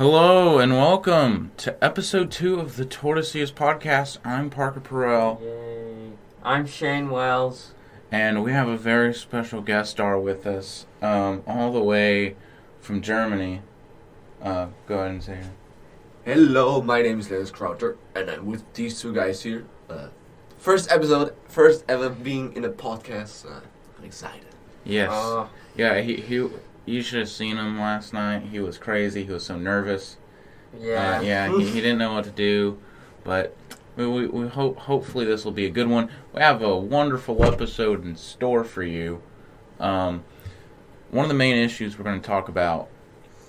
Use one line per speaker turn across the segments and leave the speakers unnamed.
Hello and welcome to episode two of the Tortoises podcast. I'm Parker Perel,
Yay. I'm Shane Wells.
and we have a very special guest star with us, um, all the way from Germany. Uh, go ahead and say it.
Hello, my name is Lennox Krauter, and I'm with these two guys here. Uh, first episode, first ever being in a podcast. Uh, I'm excited.
Yes.
Uh,
yeah, he, he, you should have seen him last night. He was crazy. He was so nervous.
yeah.
Uh, yeah, he, he didn't know what to do, but we, we, we hope hopefully this will be a good one. We have a wonderful episode in store for you. Um, one of the main issues we're going to talk about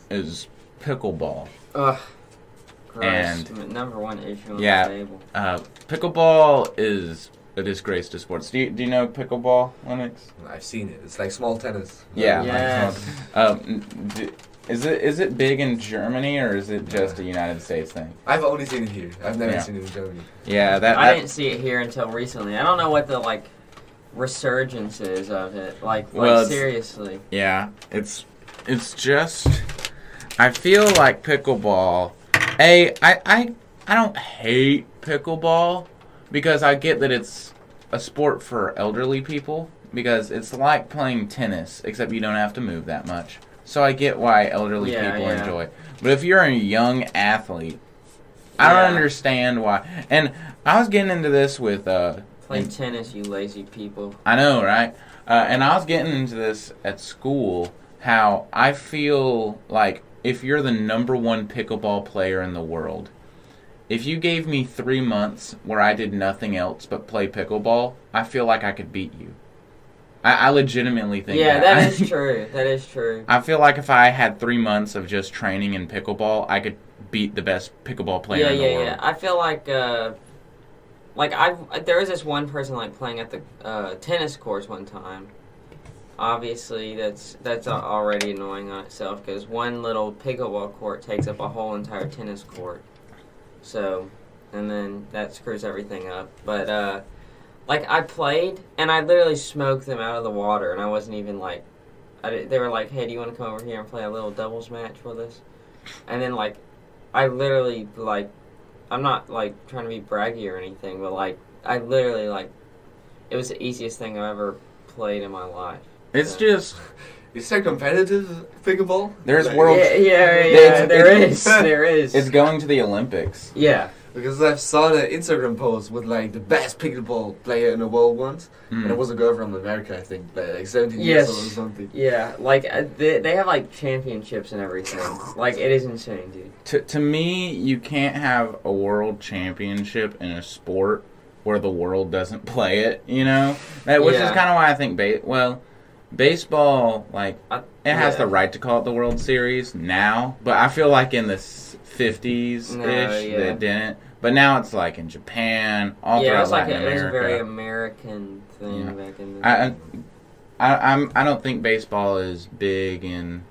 is pickleball.
Ugh. Gross.
And-
number one issue on
Yeah.
the table.
Uh, pickleball is a disgrace to sports. Do you, do you know pickleball, Lennox?
I've seen it. It's like small tennis.
Yeah.
Yes.
Um, d- is it is it big in Germany or is it just a United States thing?
I've only seen it here. I've never
Yeah.
seen it in Germany.
Yeah, that,
I didn't see it here until recently. I don't know what the like resurgence is of it. Like,
Well,
like seriously.
Yeah, it's it's just I feel like pickleball. A I I I don't hate pickleball because I get that it's a sport for elderly people because it's like playing tennis except you don't have to move that much. So I get why elderly
Yeah,
people
yeah.
enjoy. it. But if you're a young athlete, I don't understand why. And I was getting into this with uh
Play
and-
tennis, you lazy people.
I know, right? Uh, and I was getting into this at school. How I feel like if you're the number one pickleball player in the world, if you gave me three months where I did nothing else but play pickleball, I feel like I could beat you. I, I legitimately think
Yeah,
that.
that is true. That is true.
I feel like if I had three months of just training in pickleball, I could beat the best pickleball player
yeah,
in the
yeah,
world.
yeah. I feel like, uh, like I there was this one person like playing at the uh, tennis courts one time. Obviously, that's that's already annoying on itself because one little pickleball court takes up a whole entire tennis court. So, and then that screws everything up. But uh, like I played and I literally smoked them out of the water, and I wasn't even like, I, they were like, "Hey, do you want to come over here and play a little doubles match with us?" And then like, I literally like I'm not like trying to be braggy or anything, but like I literally like it was the easiest thing I've ever played in my life.
It's
Yeah.
just
Is there competitive pickleball?
There's
Like-
world-
Yeah, yeah, yeah.
It's-
there
it's-
is, there is.
it's going to the Olympics.
yeah,
Because I've saw the Instagram post with like the best pickleball player in the world once,
Hmm.
and it was a girl from America, I think, like, like 17
Yes.
years old or something.
yeah. Like uh, they, they have like championships and everything. Like it is insane, dude.
to to me, you can't have a world championship in a sport where the world doesn't play it. You know, That- which is kind of why I think ba- well, baseball like
I,
it has the right to call it the World Series now, but I feel like in the fifties
No,
ish
yeah.
they didn't. But now it's like in Japan, all
Yeah, it
throughout
was like
Latin
a, it was a very American thing
Yeah.
back in the
I,
day.
I, I, I'm, I don't think baseball is big in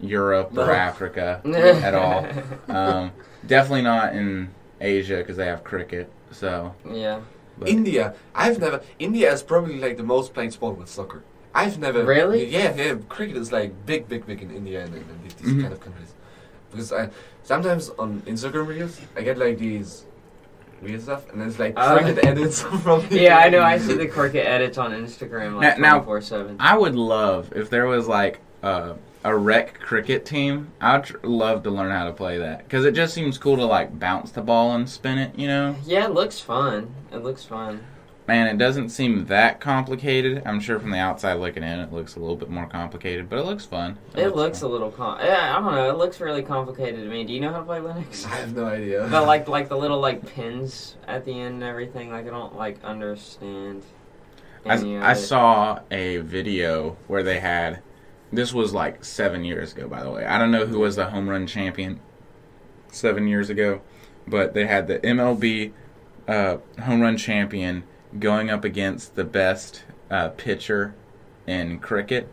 Europe or Africa at all. Um, definitely not in Asia because they have cricket. So
yeah.
But-
India, I've never. India is probably like the most played sport with soccer. I've never.
Really?
Yeah, yeah. Cricket is like big, big, big in India and, and these
Mhm.
kind of countries. Because I sometimes on Instagram reels I get like these weird stuff, and it's like
Uh,
cricket edits from.
Yeah, I know. I see the cricket edits on Instagram like
Now- now-
twenty four seven.
I would love if there was like a, a rec cricket team. I'd tr- love to learn how to play that because it just seems cool to like bounce the ball and spin it. You know,
Yeah, it looks fun. It looks fun.
man, it doesn't seem that complicated. I'm sure from the outside looking in, it looks a little bit more complicated, but it looks fun.
It looks
fun.
a little com. Yeah, I don't know. It looks really complicated to me. Do you know how to play Lennox?
I have no idea.
But like, like the little like pins at the end and everything. Like I don't like understand. any of
I, I
it.
saw a video where they had. This was like seven years ago, by the way. I don't know who was the home run champion seven years ago, but they had the MLB uh, home run champion going up against the best uh, pitcher in cricket,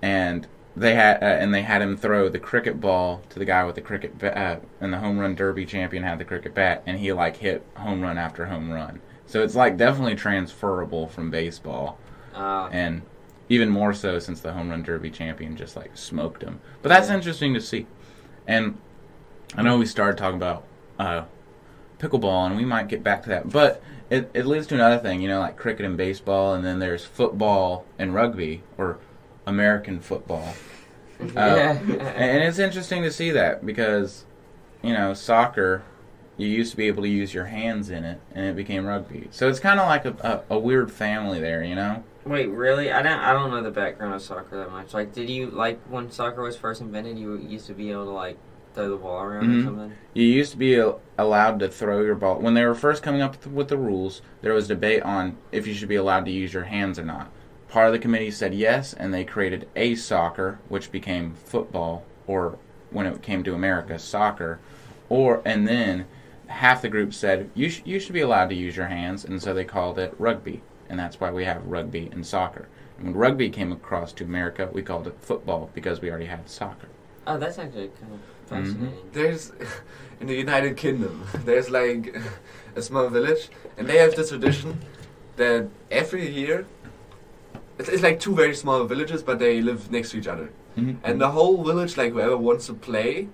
and they had uh, and they had him throw the cricket ball to the guy with the cricket bat, uh, and the home run derby champion had the cricket bat, and he like hit home run after home run. So it's like definitely transferable from baseball,
Uh,
and even more so since the home run derby champion just like smoked him. But that's interesting to see. And I know we started talking about uh, pickleball, and we might get back to that, but it, it leads to another thing, you know, like cricket and baseball, and then there's football and rugby, or American football. Uh,
yeah.
And it's interesting to see that because, you know, soccer, you used to be able to use your hands in it, and it became rugby. So it's kind of like a, a, a weird family there, you know?
Wait, really? I don't. I don't know the background of soccer that much. Like, did you like when soccer was first invented? You used to be able to like throw the ball around
Mhm.
or something.
You used to be a- allowed to throw your ball. When they were first coming up with the rules, there was debate on if you should be allowed to use your hands or not. Part of the committee said yes, and they created a soccer, which became football, or when it came to America, soccer. Or and then half the group said you sh- you should be allowed to use your hands, and so they called it rugby, and that's why we have rugby and soccer. And when rugby came across to America, we called it football because we already had soccer.
Oh, that's actually kind of fascinating.
There's in the United Kingdom. There's like a small village, and they have the tradition that every year. It's, it's like two very small villages, but they live next to each other.
Mhm.
And the whole village, like whoever wants to play,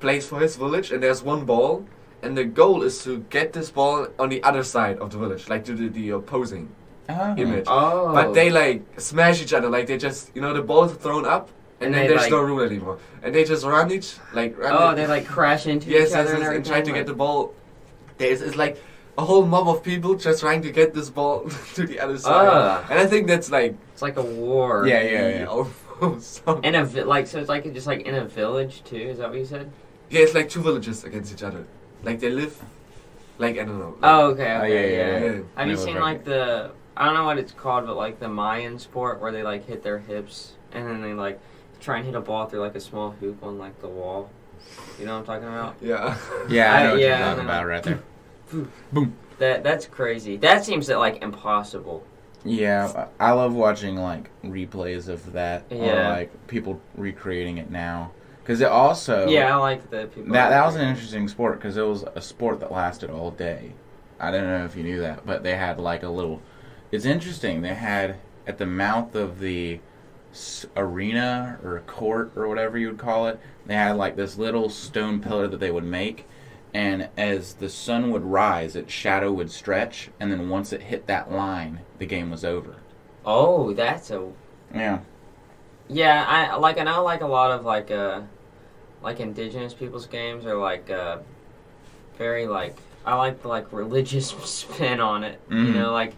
plays for his village, and there's one ball, and the goal is to get this ball on the other side of the village, like to the, the opposing
Oh.
image.
Oh,
But they like smash each other, like they just, you know, the ball is thrown up, and,
And
then there's
like-
no rule anymore, and they just run each, like run
Oh,
it-
they like crash into
yes,
each other
yes,
and
and try to
everything,
get the ball. There's it's like a whole mob of people just trying to get this ball to the other side,
Ah.
and I think that's like
It's like a war.
Yeah, yeah, yeah.
almost some-
In a vi- like, so it's like just like in a village too. Is that what you said?
yeah, it's like two villages against each other, like they live, like I don't know. like-
Oh, okay,
Oh,
okay,
yeah, yeah,
yeah.
yeah.
Have you seen
heard
like the I don't know what it's called, but like the Mayan sport where they like hit their hips and then they like try and hit a ball through like a small hoop on like the wall. You know what I'm talking about?
Yeah.
Yeah, I know
I-
what
yeah,
you're talking
know.
about right there.
That that's crazy. That seems like impossible.
Yeah, I I love watching like replays of that or like people recreating it now because it also
yeah, I like the people.
that that was an interesting sport because it was a sport that lasted all day. I don't know if you knew that, but they had like a little. It's interesting. They had at the mouth of the arena or court or whatever you would call it. They had like this little stone pillar that they would make, and as the sun would rise, its shadow would stretch, and then once it hit that line, the game was over.
Oh, that's a
Yeah.
yeah. I like. I know like a lot of like uh like indigenous people's games are like uh very like I like the like religious spin on it. You
Mhm.
know, like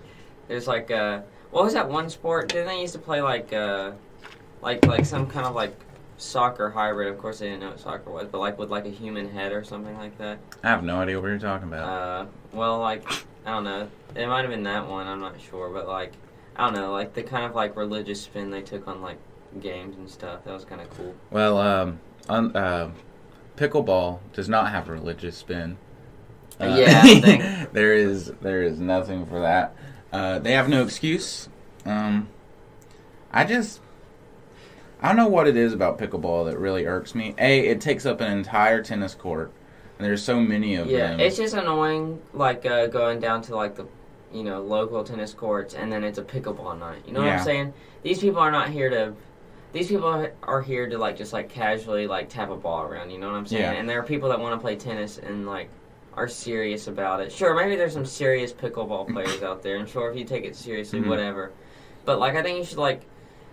there's like uh what was that one sport? Didn't they used to play like uh like like some kind of like soccer hybrid? Of course they didn't know what soccer was, but like with like a human head or something like that.
I have no idea what you're talking about.
Uh, well, like I don't know. It might have been that one. I'm not sure, but like I don't know, like the kind of like religious spin they took on like games and stuff. That was kind of cool.
Well, um, un, uh, pickleball does not have a religious spin. Uh,
Yeah, I think-
there is there is nothing for that. Uh, they have no excuse. Um, I just I don't know what it is about pickleball that really irks me. A, it takes up an entire tennis court, and there's so many of
Yeah,
them.
it's just annoying, like uh, going down to like the, you know, local tennis courts, and then it's a pickleball night. You know what I'm saying? These people are not here to. These people are- are here to like just like casually like tap a ball around. You know what I'm saying?
Yeah.
And there are people that want to play tennis and like are serious about it. Sure, maybe there's some serious pickleball players out there, and sure if you take it seriously,
Mhm.
whatever. But like I think you should like.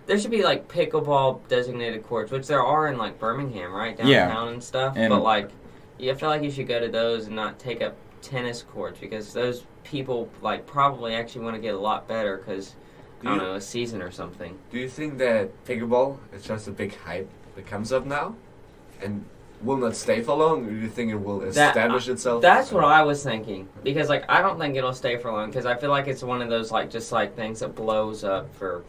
There should be like pickleball designated courts, which there are in like Birmingham, right
Yeah.
downtown and stuff.
And-
but like, yeah, I feel like you should go to those and not take up tennis courts because those people like probably actually want to get a lot better because
Do
I
you,
don't know a season or something.
do you think that pickleball is just a big hype that comes up now, and will not stay for long? Or do you think it will
That-
establish itself?
That's what I was thinking because like I don't think it'll stay for long because I feel like it's one of those like just like things that blows up for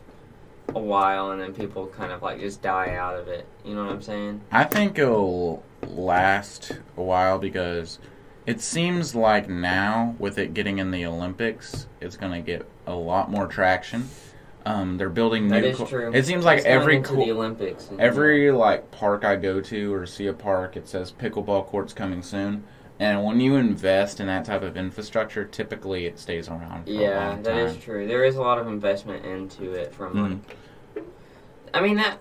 a while and then people kind of like just die out of it. You know what I'm saying?
I think it'll last a while because it seems like now, with it getting in the Olympics, it's going to get a lot more traction. Um, they're building
That
new.
is
co-
true.
It seems like every co-
the Olympics.
every like park I go to or see a park, it says pickleball courts coming soon. And when you invest in that type of infrastructure, typically it stays around for a
Yeah, that is true. There is a lot of investment into it from
Mhm.
like. I mean that.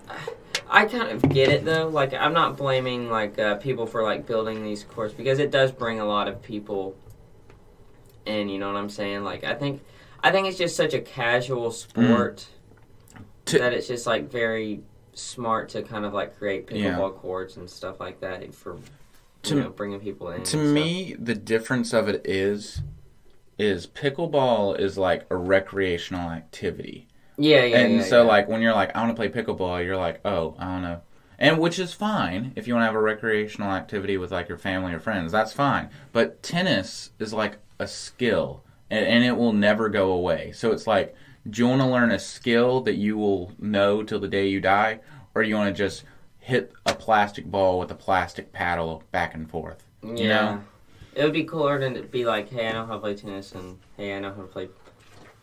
I kind of get it though. Like I'm not blaming like uh, people for like building these courts because it does bring a lot of people in. You know what I'm saying? Like I think I think it's just such a casual mm. sport
To-
that it's just like very smart to kind of like create pickleball
Yeah.
courts and stuff like that for
To-
you know bringing people in.
To me, the difference of it is, is pickleball is like a recreational activity.
yeah, yeah,
and
yeah,
so
yeah.
like when you're like I want to play pickleball, you're like oh I don't know, and which is fine if you want to have a recreational activity with like your family or friends, that's fine. But tennis is like a skill, and, and it will never go away. So it's like, do you want to learn a skill that you will know till the day you die, or do you want to just hit a plastic ball with a plastic paddle back and forth?
yeah.
you know?
It would be cooler than to be like, hey, I know how to play tennis, and hey, I know how to play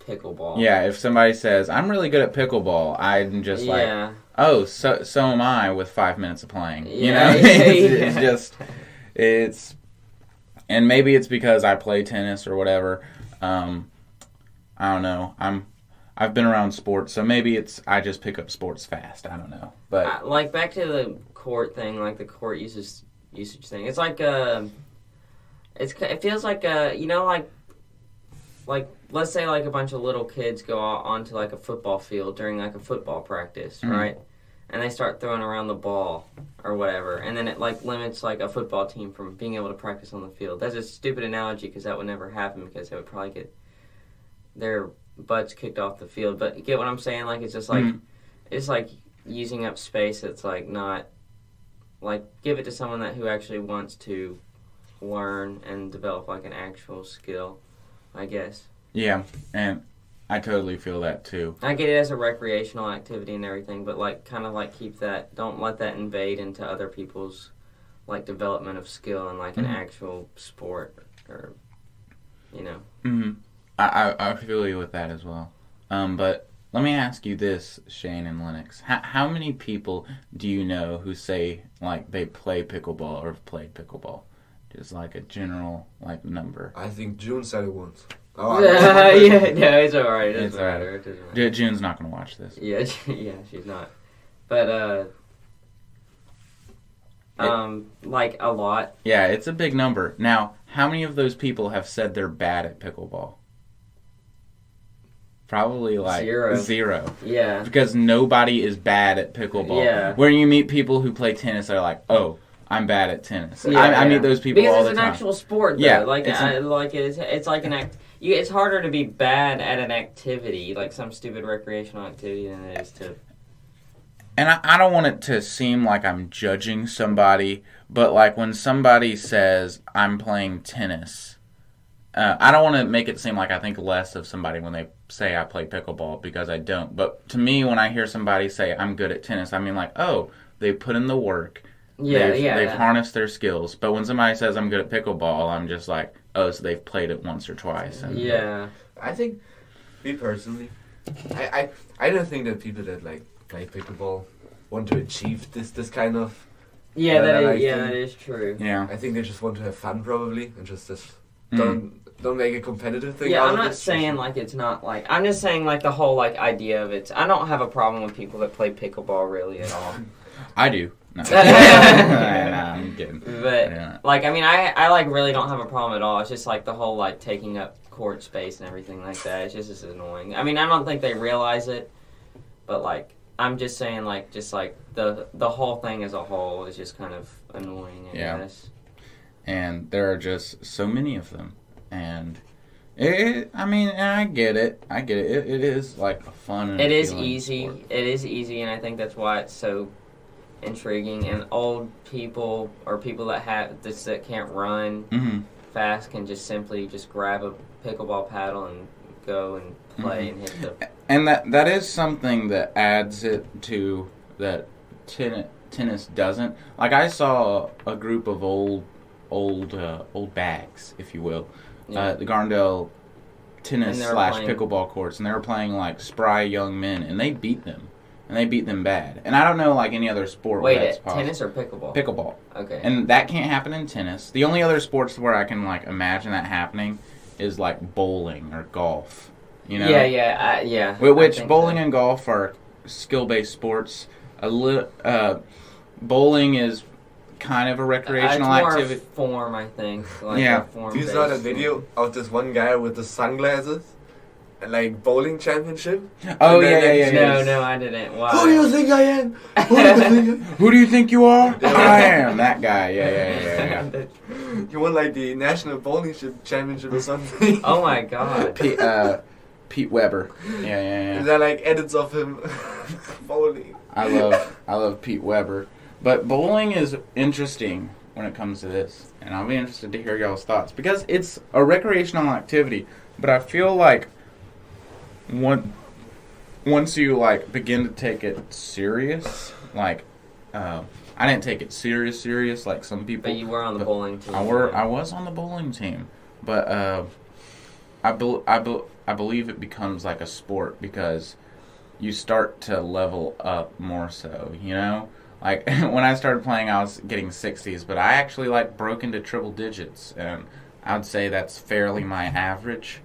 pickleball.
Yeah, if somebody says I'm really good at pickleball, I'm just like,
yeah.
oh, so so am I with five minutes of playing. You know,
yeah,
it's,
yeah.
it's just it's, and maybe it's because I play tennis or whatever. Um, I don't know. I'm I've been around sports, so maybe it's I just pick up sports fast. I don't know, but
Uh, like back to the court thing, like the court usage usage thing. It's like uh it's it feels like a you know like like let's say like a bunch of little kids go out onto like a football field during like a football practice,
Mhm.
right? And they start throwing around the ball or whatever, and then it like limits like a football team from being able to practice on the field. That's a stupid analogy because that would never happen because they would probably get their butts kicked off the field. But you get what I'm saying? Like it's just like
Mhm.
it's like using up space that's like not like give it to someone that who actually wants to learn and develop like an actual skill i guess
yeah, and I totally feel that too.
i get it as a recreational activity and everything but like kind of like keep that don't let that invade into other people's like development of skill and like an
Mhm.
actual sport or you know
hmm I, I I feel you with that as well. Um, but let me ask you this, Shane and Lennox: how, how many people do you know who say like they play pickleball or have played pickleball? Just like a general like number.
I think June said it once. Oh,
yeah no it's all right it
It's
doesn't
all right.
matter it doesn't matter
June's not gonna watch this.
Yeah, yeah, she's not. But uh
It-
um like a lot.
Yeah, it's a big number. Now, how many of those people have said they're bad at pickleball? Probably like
Zero.
zero.
Yeah.
Because nobody is bad at pickleball.
Yeah.
When you meet people who play tennis, they're like, "Oh, I'm bad at tennis."
Yeah,
I, I
yeah.
meet those people
because
all
it's an actual sport though.
Yeah,
Like
it's
I, like it's it's like an act you, it's harder to be bad at an activity, like some stupid recreational activity than it is to
and I, I don't want it to seem like I'm judging somebody, but like when somebody says I'm playing tennis, uh, I don't want to make it seem like I think less of somebody when they say I play pickleball because I don't. But to me, when I hear somebody say I'm good at tennis, I mean like, oh, they put in the work,
Yeah,
they've,
yeah.
they've harnessed their skills. But when somebody says I'm good at pickleball, I'm just like, oh, so they've played it once or twice. And,
yeah.
I think, me personally, I, I I don't think that people that like play pickleball want to achieve this this kind of.
Yeah,
Yeah,
that
that
is, yeah,
think-
that is true.
yeah.
I think they just want to have fun probably and just just
Mm.
don't don't make a competitive thing.
Yeah,
out
I'm
of
not
it.
saying like it's not like I'm just saying like the whole like idea of it. I don't have a problem with people that play pickleball really at all.
I do. No, Nah, I'm kidding.
But
Yeah.
like I mean I I like really don't have a problem at all. It's just like the whole like taking up court space and everything like that. It's just it's annoying. I mean I don't think they realize it, but like I'm just saying like just like the the whole thing as a whole is just kind of annoying. I
Yeah.
guess.
and there are just so many of them and it, i mean i get it i get it. it it is like a fun
It is easy.
sport.
It is easy, and I think that's why it's so intriguing. And old people or people that have this that can't run
Mhm.
fast can just simply just grab a pickleball paddle and go and play
Mm-hmm.
and hit the.
and that that is something that adds it to that ten, tennis doesn't like i saw a group of old old uh, old bags if you will
Yeah.
uh, the Gardendale tennis
And they were
slash
playing-
pickleball courts and they were playing like spry young men and they beat them and they beat them bad and i don't know like any other sport
Wait,
where that's
it,
possible
tennis or pickleball?
pickleball
okay.
And that can't happen in tennis. The only other sports where I can like imagine that happening is like bowling or golf. You know,
Yeah, yeah, I, yeah.
Wh- which
think
bowling
so.
and golf are skill-based sports. a little. Uh, bowling is kind of a recreational
Uh,
activity.
form, I think. Like
Yeah.
a form
Do you saw
the
video of this one guy with the sunglasses? And like bowling championship?
Oh yeah, yeah, yeah.
No,
yeah.
no, I didn't. Why?
Who do you think I am? Who do you think I am?
Who do you think you are? I am that guy. Yeah, yeah, yeah, yeah.
You won like the national bowling championship or something.
oh my god.
Pete, uh, Pete Weber. Yeah, yeah, yeah.
they're like edits of him bowling.
I love, I love Pete Weber. But bowling is interesting when it comes to this, and I'll be interested to hear y'all's thoughts because it's a recreational activity. But I feel like one, once you like begin to take it serious, like, uh, I didn't take it serious, serious like some people.
But you were on the bowling team.
I were I was on the bowling team, but uh, I bel I bel I believe it becomes like a sport because you start to level up more so. You know, like when I started playing, I was getting sixties, but I actually like broke into triple digits, and I'd say that's fairly my average.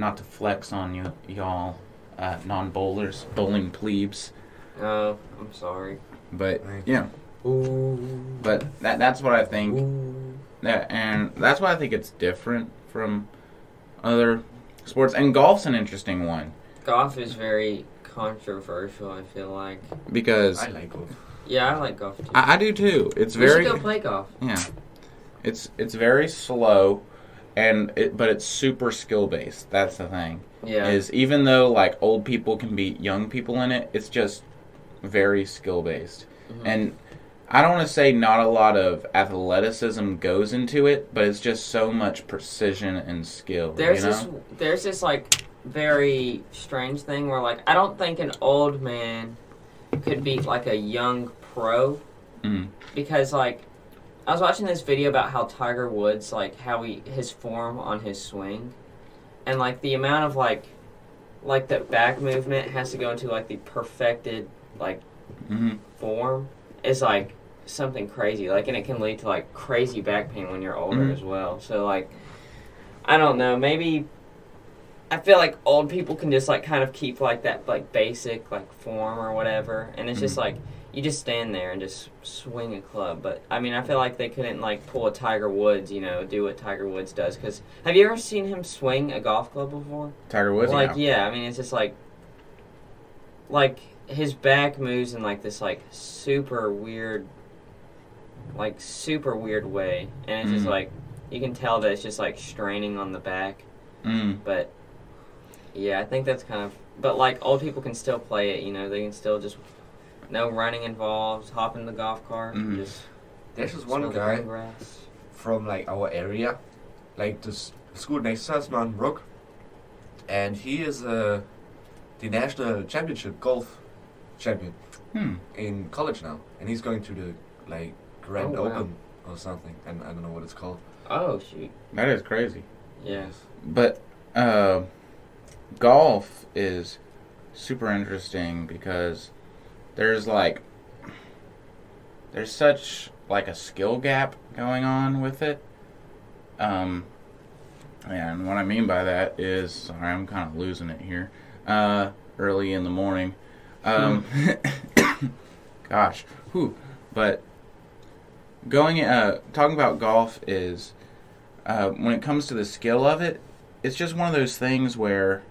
Not to flex on you y'all, uh, non bowlers, bowling plebes,
Oh, I'm sorry.
but
Right.
yeah,
Ooh.
but that that's what I think.
Ooh.
Yeah, and that's why I think it's different from other sports. And golf's an interesting one
Golf is very controversial. I feel like.
because
I like golf.
Yeah, I like golf too.
I, I do too. It's
we
very
should go play golf.
yeah, it's it's very slow, and it, but it's super skill based. That's the thing.
Yeah.
Is even though like old people can beat young people in it, it's just very skill based.
Mhm.
And I don't want to say not a lot of athleticism goes into it, but it's just so much precision and skill.
There's
you know?
this there's this like very strange thing where like I don't think an old man could beat like a young pro
Mm.
because like I was watching this video about how Tiger Woods like how he his form on his swing and like the amount of like like that back movement has to go into like the perfected like
hmm
form is like something crazy. Like, and it can lead to like crazy back pain when you're older
Mhm.
as well. So, like, I don't know. Maybe I feel like old people can just like kind of keep like that like basic like form or whatever, and it's just
Mhm.
like you just stand there and just swing a club. But I mean, I feel like they couldn't like pull a Tiger Woods, you know, do what Tiger Woods does. Because have you ever seen him swing a golf club before?
Tiger Woods.
like
yeah.
yeah. I mean it's just like like his back moves in like this like super weird like super weird way and it's just
Mhm.
like you can tell that it's just like straining on the back
Mm.
but yeah I think that's kind of but like old people can still play it you know they can still just no running involved hop in the golf cart
Mhm.
just
this
smell
one
the
guy
grass.
from like our area, like the school next to us, Mountain Brook, and he is uh, the national championship golf champion
Hmm.
in college now, and he's going to the like Grand
Oh, wow.
Open or something, and I don't know what it's called.
oh shoot
That is crazy.
Yes,
But uh, golf is super interesting because there's like there's such like a skill gap going on with it. Um, and what I mean by that is, sorry, I'm kind of losing it here. Uh, early in the morning. Um, gosh, whew. But going, uh, talking about golf is, uh, when it comes to the skill of it, it's just one of those things where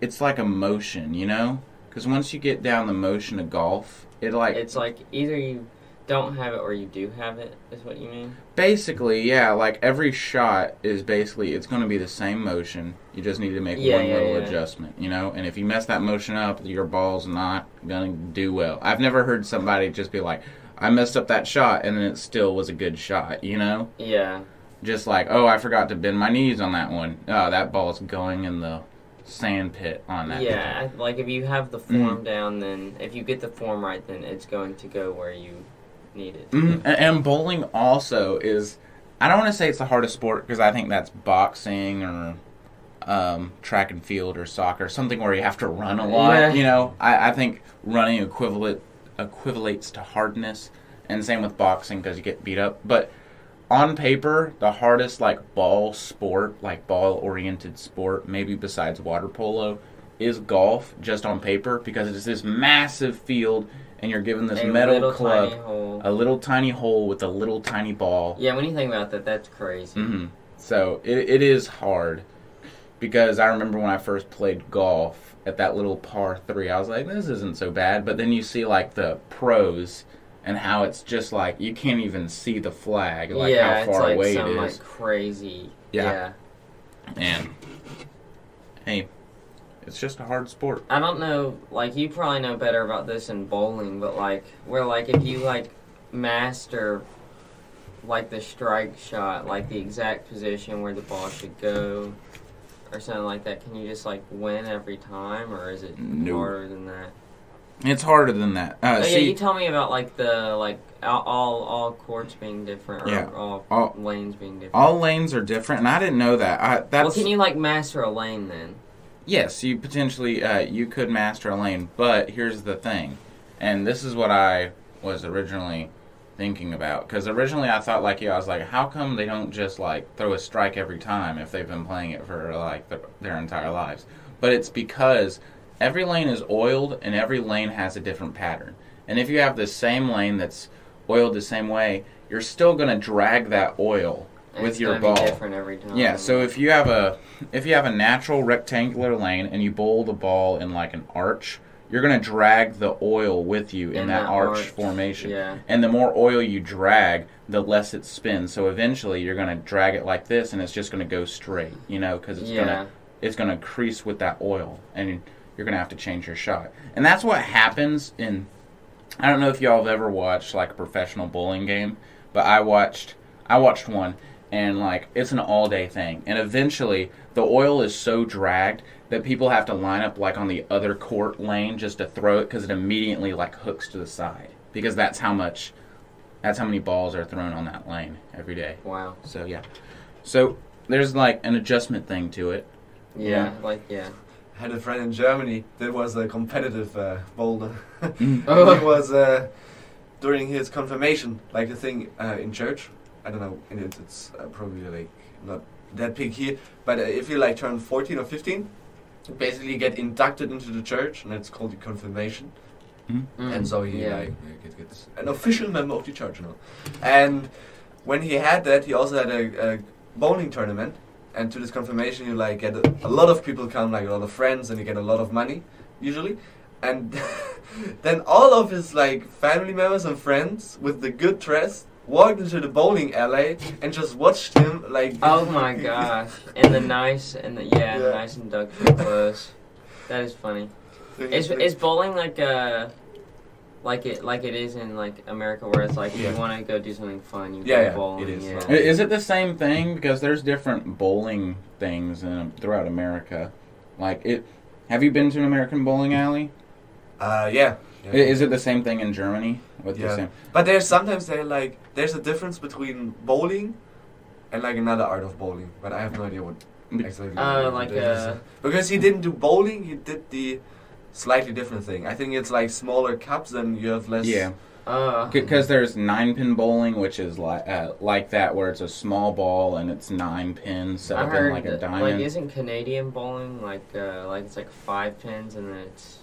it's like a motion, you know? Because once you get down the motion of golf, it like
it's like either you don't have it or you do have it is what you mean
basically, yeah, like every shot is basically it's going to be the same motion. You just need to make
Yeah,
one
yeah,
little
yeah.
adjustment, you know. And if you mess that motion up, your ball's not going to do well. I've never heard somebody just be like, "I messed up that shot," and then it still was a good shot, you know.
yeah
Just like, oh, I forgot to bend my knees on that one. Oh, that ball's going in the sand pit on that.
Yeah, like if you have the form down, then if you get the form right, then it's going to go where you need it.
Mhm. And, and bowling also is. I don't want to say it's the hardest sport because I think that's boxing or um, track and field or soccer, something where you have to run a lot.
Yeah.
You know, I, I think running equivalent equivalates to hardness, and same with boxing because you get beat up. But on paper, the hardest like ball sport, like ball oriented sport, maybe besides water polo, is golf just on paper because it's this massive field and you're given this
a
metal
little
club,
tiny hole.
a little tiny hole with a little tiny ball.
Yeah, when you think about that, that's crazy.
hmm So it, it is hard because I remember when I first played golf at that little par three, I was like, this isn't so bad. But then you see like the pros and how it's just like you can't even see the flag, like
yeah,
how far
like
away
some
it
like
is.
crazy.
Yeah. And hey, it's just a hard sport.
I don't know, like you probably know better about this in bowling, but like where like if you like master like the strike shot, like the exact position where the ball should go or something like that, can you just like win every time or is it
No.
harder than that?
It's harder than that. Uh,
oh, yeah,
see,
you tell me about like the like all all, all courts being different or
Yeah.
all,
All-
lanes being different.
all lanes are different, and I didn't know that. I, that's
well, can you like master a lane then?
Yes, you potentially uh, you could master a lane, but here's the thing, and this is what I was originally thinking about because originally I thought like you, I was like, how come they don't just like throw a strike every time if they've been playing it for like their, their entire lives? But it's because every lane is oiled and every lane has a different pattern, and if you have the same lane that's oiled the same way, you're still gonna drag that oil
And
with
it's
your ball.
Be different every time.
Yeah, so if you have a if you have a natural rectangular lane and you bowl the ball in like an arch, you're gonna drag the oil with you in,
In
that,
that
arch,
arch,
formation.
yeah.
And the more oil you drag, the less it spins. So eventually, you're gonna drag it like this, and it's just gonna go straight. You know, because it's
Yeah.
gonna it's gonna crease with that oil, and you're gonna have to change your shot. And that's what happens in. I don't know if y'all have ever watched like a professional bowling game, but I watched I watched one and like it's an all day thing. And eventually the oil is so dragged that people have to line up like on the other court lane just to throw it cuz it immediately like hooks to the side because that's how much that's how many balls are thrown on that lane every day.
Wow.
So yeah. So there's like an adjustment thing to it.
Yeah,
Yeah.
like yeah.
Had a friend in Germany that was a competitive uh, bowler.
Mm.
Oh.
he was uh, during his confirmation, like a thing uh, in church. I don't know, and it's, it's uh, probably like not that big here. But uh, if you like turn 14 or 15, you basically get inducted into the church, and it's called the confirmation.
Mm,
And so he
yeah.
like gets, gets an official member of the church now. And when he had that, he also had a, a bowling tournament. And to this confirmation, you like get a, a lot of people come, like a lot of friends, and you get a lot of money usually. And then all of his like family members and friends with the good dress walked into the bowling alley and just watched him like.
Oh my gosh! And the nice and the yeah,
Yeah.
nice induction clothes. That is funny. Is is bowling like uh like it like it is in like America where it's like if
Yeah.
you want to go do something fun you
Yeah,
go
yeah,
bowling.
it is.
Yeah.
Is it the same thing? Because there's different bowling things in, throughout America. Like it. Have you been to an American bowling alley?
Uh, yeah. yeah.
Is it the same thing in Germany? With the
Yeah.
same.
But there's sometimes they're like there's a difference between bowling and like another art of bowling, but I have no idea what
Be-
exactly.
Uh,
the
like,
difference
uh,
because he didn't do bowling, he did the slightly different thing. I think it's like smaller cups and you have less.
Yeah,
Uh,
because there's nine pin bowling, which is like uh, like that, where it's a small ball and it's nine pins set
I
up
heard
in like a diamond.
like isn't Canadian bowling like uh like it's like five pins and then it's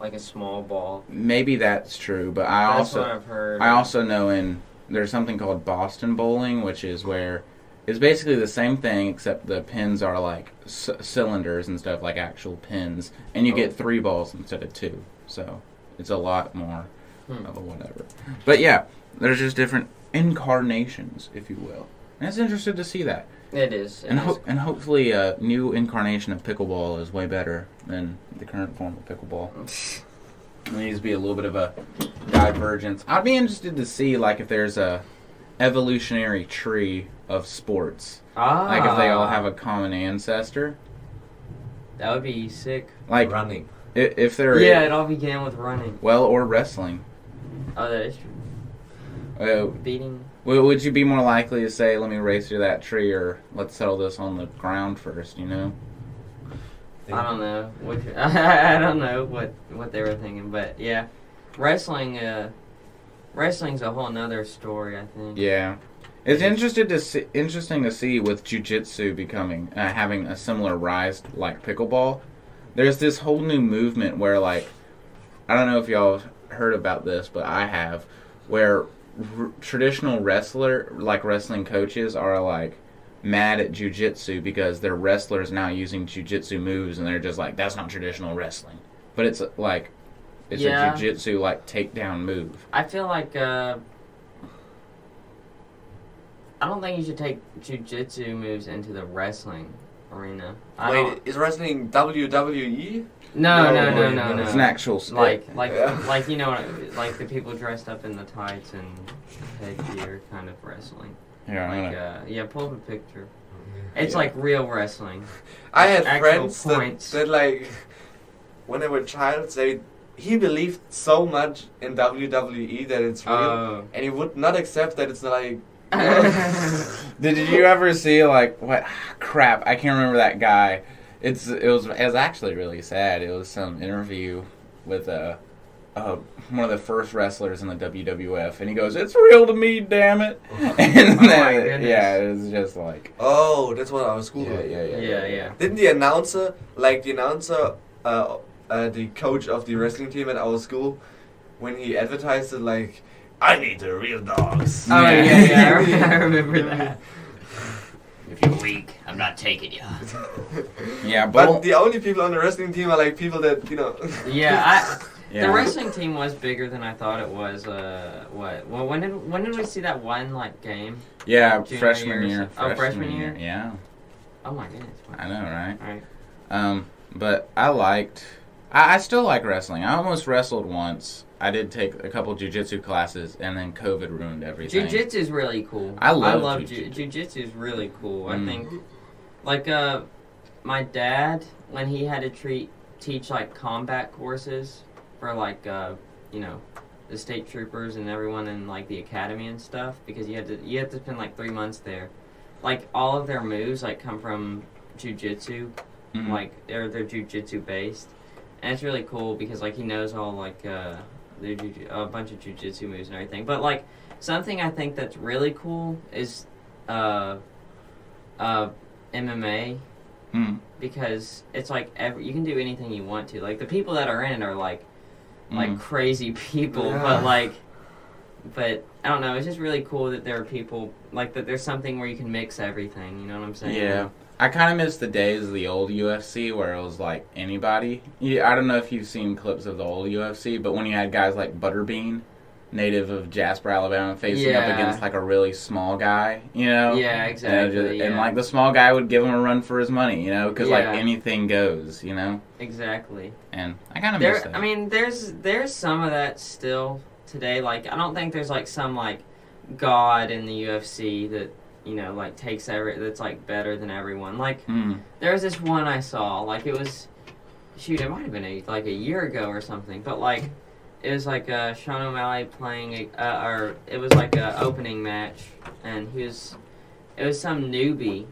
like a small ball.
Maybe that's true, but I
That's
also
what I've heard.
I also know in there's something called Boston bowling, which is where it's basically the same thing except the pins are like c- cylinders and stuff, like actual pins, and you
Oh.
get three balls instead of two. So it's a lot more
Hmm.
of a whatever. But yeah, there's just different incarnations, if you will. And it's interesting to see that,
It is. It
and
is.
and hopefully a new incarnation of pickleball is way better than the current form of pickleball. There needs to be a little bit of a divergence. I'd be interested to see like if there's a evolutionary tree of sports.
ah,
Like if they all have a common ancestor.
that would be sick.
Like
running.
If, if there
Yeah, it all began with running.
well or wrestling.
Oh, that is true.
Uh,
Beating.
would you be more likely to say, "Let me race through that tree," or "Let's settle this on the ground first, You know.
I don't know. Which, I don't know what what they were thinking, but yeah, wrestling. Uh, wrestling's a whole nother story. I think.
Yeah. It's interested to see, interesting to see with jujitsu becoming uh, having a similar rise like pickleball, there's this whole new movement where like I don't know if y'all heard about this, but I have, where r- traditional wrestler like wrestling coaches are like mad at jujitsu because their wrestlers now using jujitsu moves and they're just like that's not traditional wrestling, but it's like it's
Yeah.
a jujitsu like takedown move.
I feel like uh, I don't think you should take jujitsu moves into the wrestling arena. I
Wait,
don't,
is wrestling WWE?
no, no,
No,
no,
wait,
no,
no.
no.
It's an actual sport.
like, like,
Yeah.
like you know, like the people dressed up in the tights and headgear, kind of wrestling.
Here, I'm
Like,
gonna-
uh, yeah, pull up a picture. It's
Yeah.
like real wrestling.
I had
Actual
friends that,
points.
that like when they were child, they he believed so much in WWE that it's real,
Oh.
and he would not accept that it's like.
Did you ever see like what crap? I can't remember that guy. It's it was it was actually really sad. It was some interview with a. uh one of the first wrestlers in the WWF, and he goes, "It's real to me, damn it!" And
Oh my
then,
goodness.
yeah, it was just like
Oh, that's what I was
yeah,
Googling.
yeah, yeah,
Yeah, yeah.
Didn't the announcer, like the announcer, uh, uh, the coach of the wrestling team at our school, when he advertised it, like, I need the real dogs.
Oh yeah,
Yeah.
yeah, I re- I remember that.
If you're weak, I'm not taking you.
Yeah,
But
but
the only people on the wrestling team are like people that you know.
Yeah, I,
yeah.
the wrestling team was bigger than I thought it was. Uh, what? Well, when did when did we see that one like game?
yeah,
junior
freshman
year or
year.
so- oh, freshman year?
Yeah,
Oh my goodness!
I know, right?
All right.
Um, but I liked. I, I still like wrestling. I almost wrestled once. I did take a couple jujitsu classes, and then COVID ruined everything.
Jiu-jitsu is really cool.
I love
I love
jiu-jitsu.
jiu- is really cool. I
Mm.
think, like, uh, my dad when he had to treat teach like combat courses for like uh, you know, the state troopers and everyone in like the academy and stuff because you had to you had to spend like three months there. Like all of their moves like come from jujitsu,
Mhm.
like they're they're jujitsu based, and it's really cool because like he knows all like uh, the juju- a bunch of jujitsu moves and everything. But like something I think that's really cool is uh, uh, MMA
Mm.
because it's like every, you can do anything you want to. Like the people that are in it are like like
Mm.
crazy people,
Yeah.
but like, but I don't know. It's just really cool that there are people like that. There's something where you can mix everything. You know what I'm saying?
Yeah. I kind of miss the days of the old UFC where it was like anybody. Yeah, I don't know if you've seen clips of the old UFC, but when you had guys like Butterbean, native of Jasper, Alabama, facing up against like a really small guy, you know?
Yeah,
And, it
exactly.
and like the small guy would give him a run for his money, you know, because
Yeah.
like anything goes, you know.
exactly.
And I kind of miss that.
I mean, there's there's some of that still today. Like, I don't think there's like some like god in the UFC that you know like takes every that's like better than everyone. Like,
Mm.
there was this one I saw. Like, it was shoot, it might have been a, like a year ago or something. But like, it was like uh, Sean O'Malley playing a, uh, or it was like a opening match, and he was it was some newbie.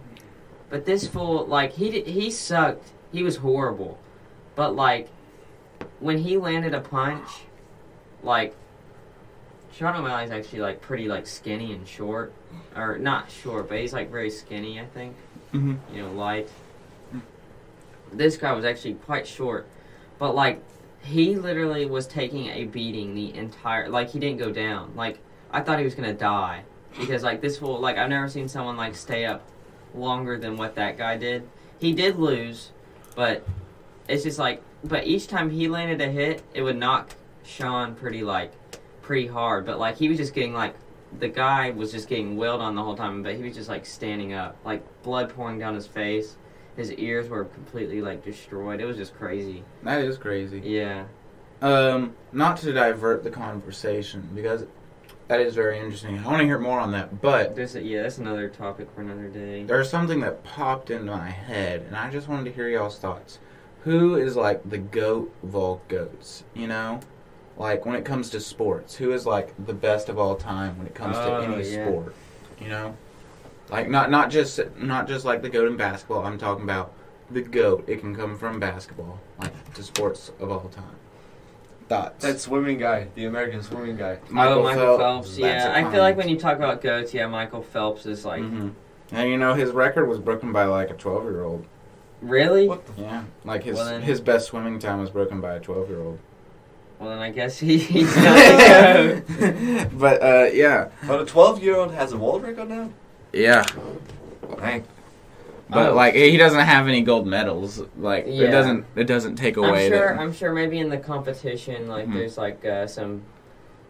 But this fool, like he did, he sucked. He was horrible. But like when he landed a punch, like Sean O'Malley's actually like pretty like skinny and short, or not short, but he's like very skinny. I think
Mhm.
you know light. This guy was actually quite short, but like he literally was taking a beating the entire. Like he didn't go down. Like I thought he was gonna die because like this will Like I've never seen someone like stay up longer than what that guy did. He did lose, but it's just like. But each time he landed a hit, it would knock Sean pretty like pretty hard. But like he was just getting like the guy was just getting wailed on the whole time, but he was just like standing up, like blood pouring down his face. His ears were completely like destroyed. It was just crazy.
That is crazy.
Yeah.
Um, not to divert the conversation because that is very interesting. I want to hear more on that, but
There's a, yeah, that's another topic for another day.
there's something that popped into my head, and I just wanted to hear y'all's thoughts. Who is like the goat of all goats? You know, like when it comes to sports, who is like the best of all time when it comes to
Oh,
any
yeah.
sport? You know, like not not just not just like the goat in basketball. I'm talking about the goat. It can come from basketball, like to sports of all time. Thoughts?
That swimming guy, the American swimming guy.
oh, Michael Phelps.
that's
Yeah, I feel like when you talk about goats, yeah, Michael Phelps is like.
Mhm. And you know his record was broken by like a twelve year old.
Really?
What the?
Yeah, like his
Well,
his best swimming time was broken by a twelve year old.
Well, then I guess he, he's got to
but uh, yeah,
But a 12 year old has a world record now?
yeah.
Dang.
But
Oh.
like he doesn't have any gold medals. Like
Yeah.
it doesn't it doesn't take away.
I'm sure.
that.
I'm sure. Maybe in the competition, like
Mhm.
there's like uh, some,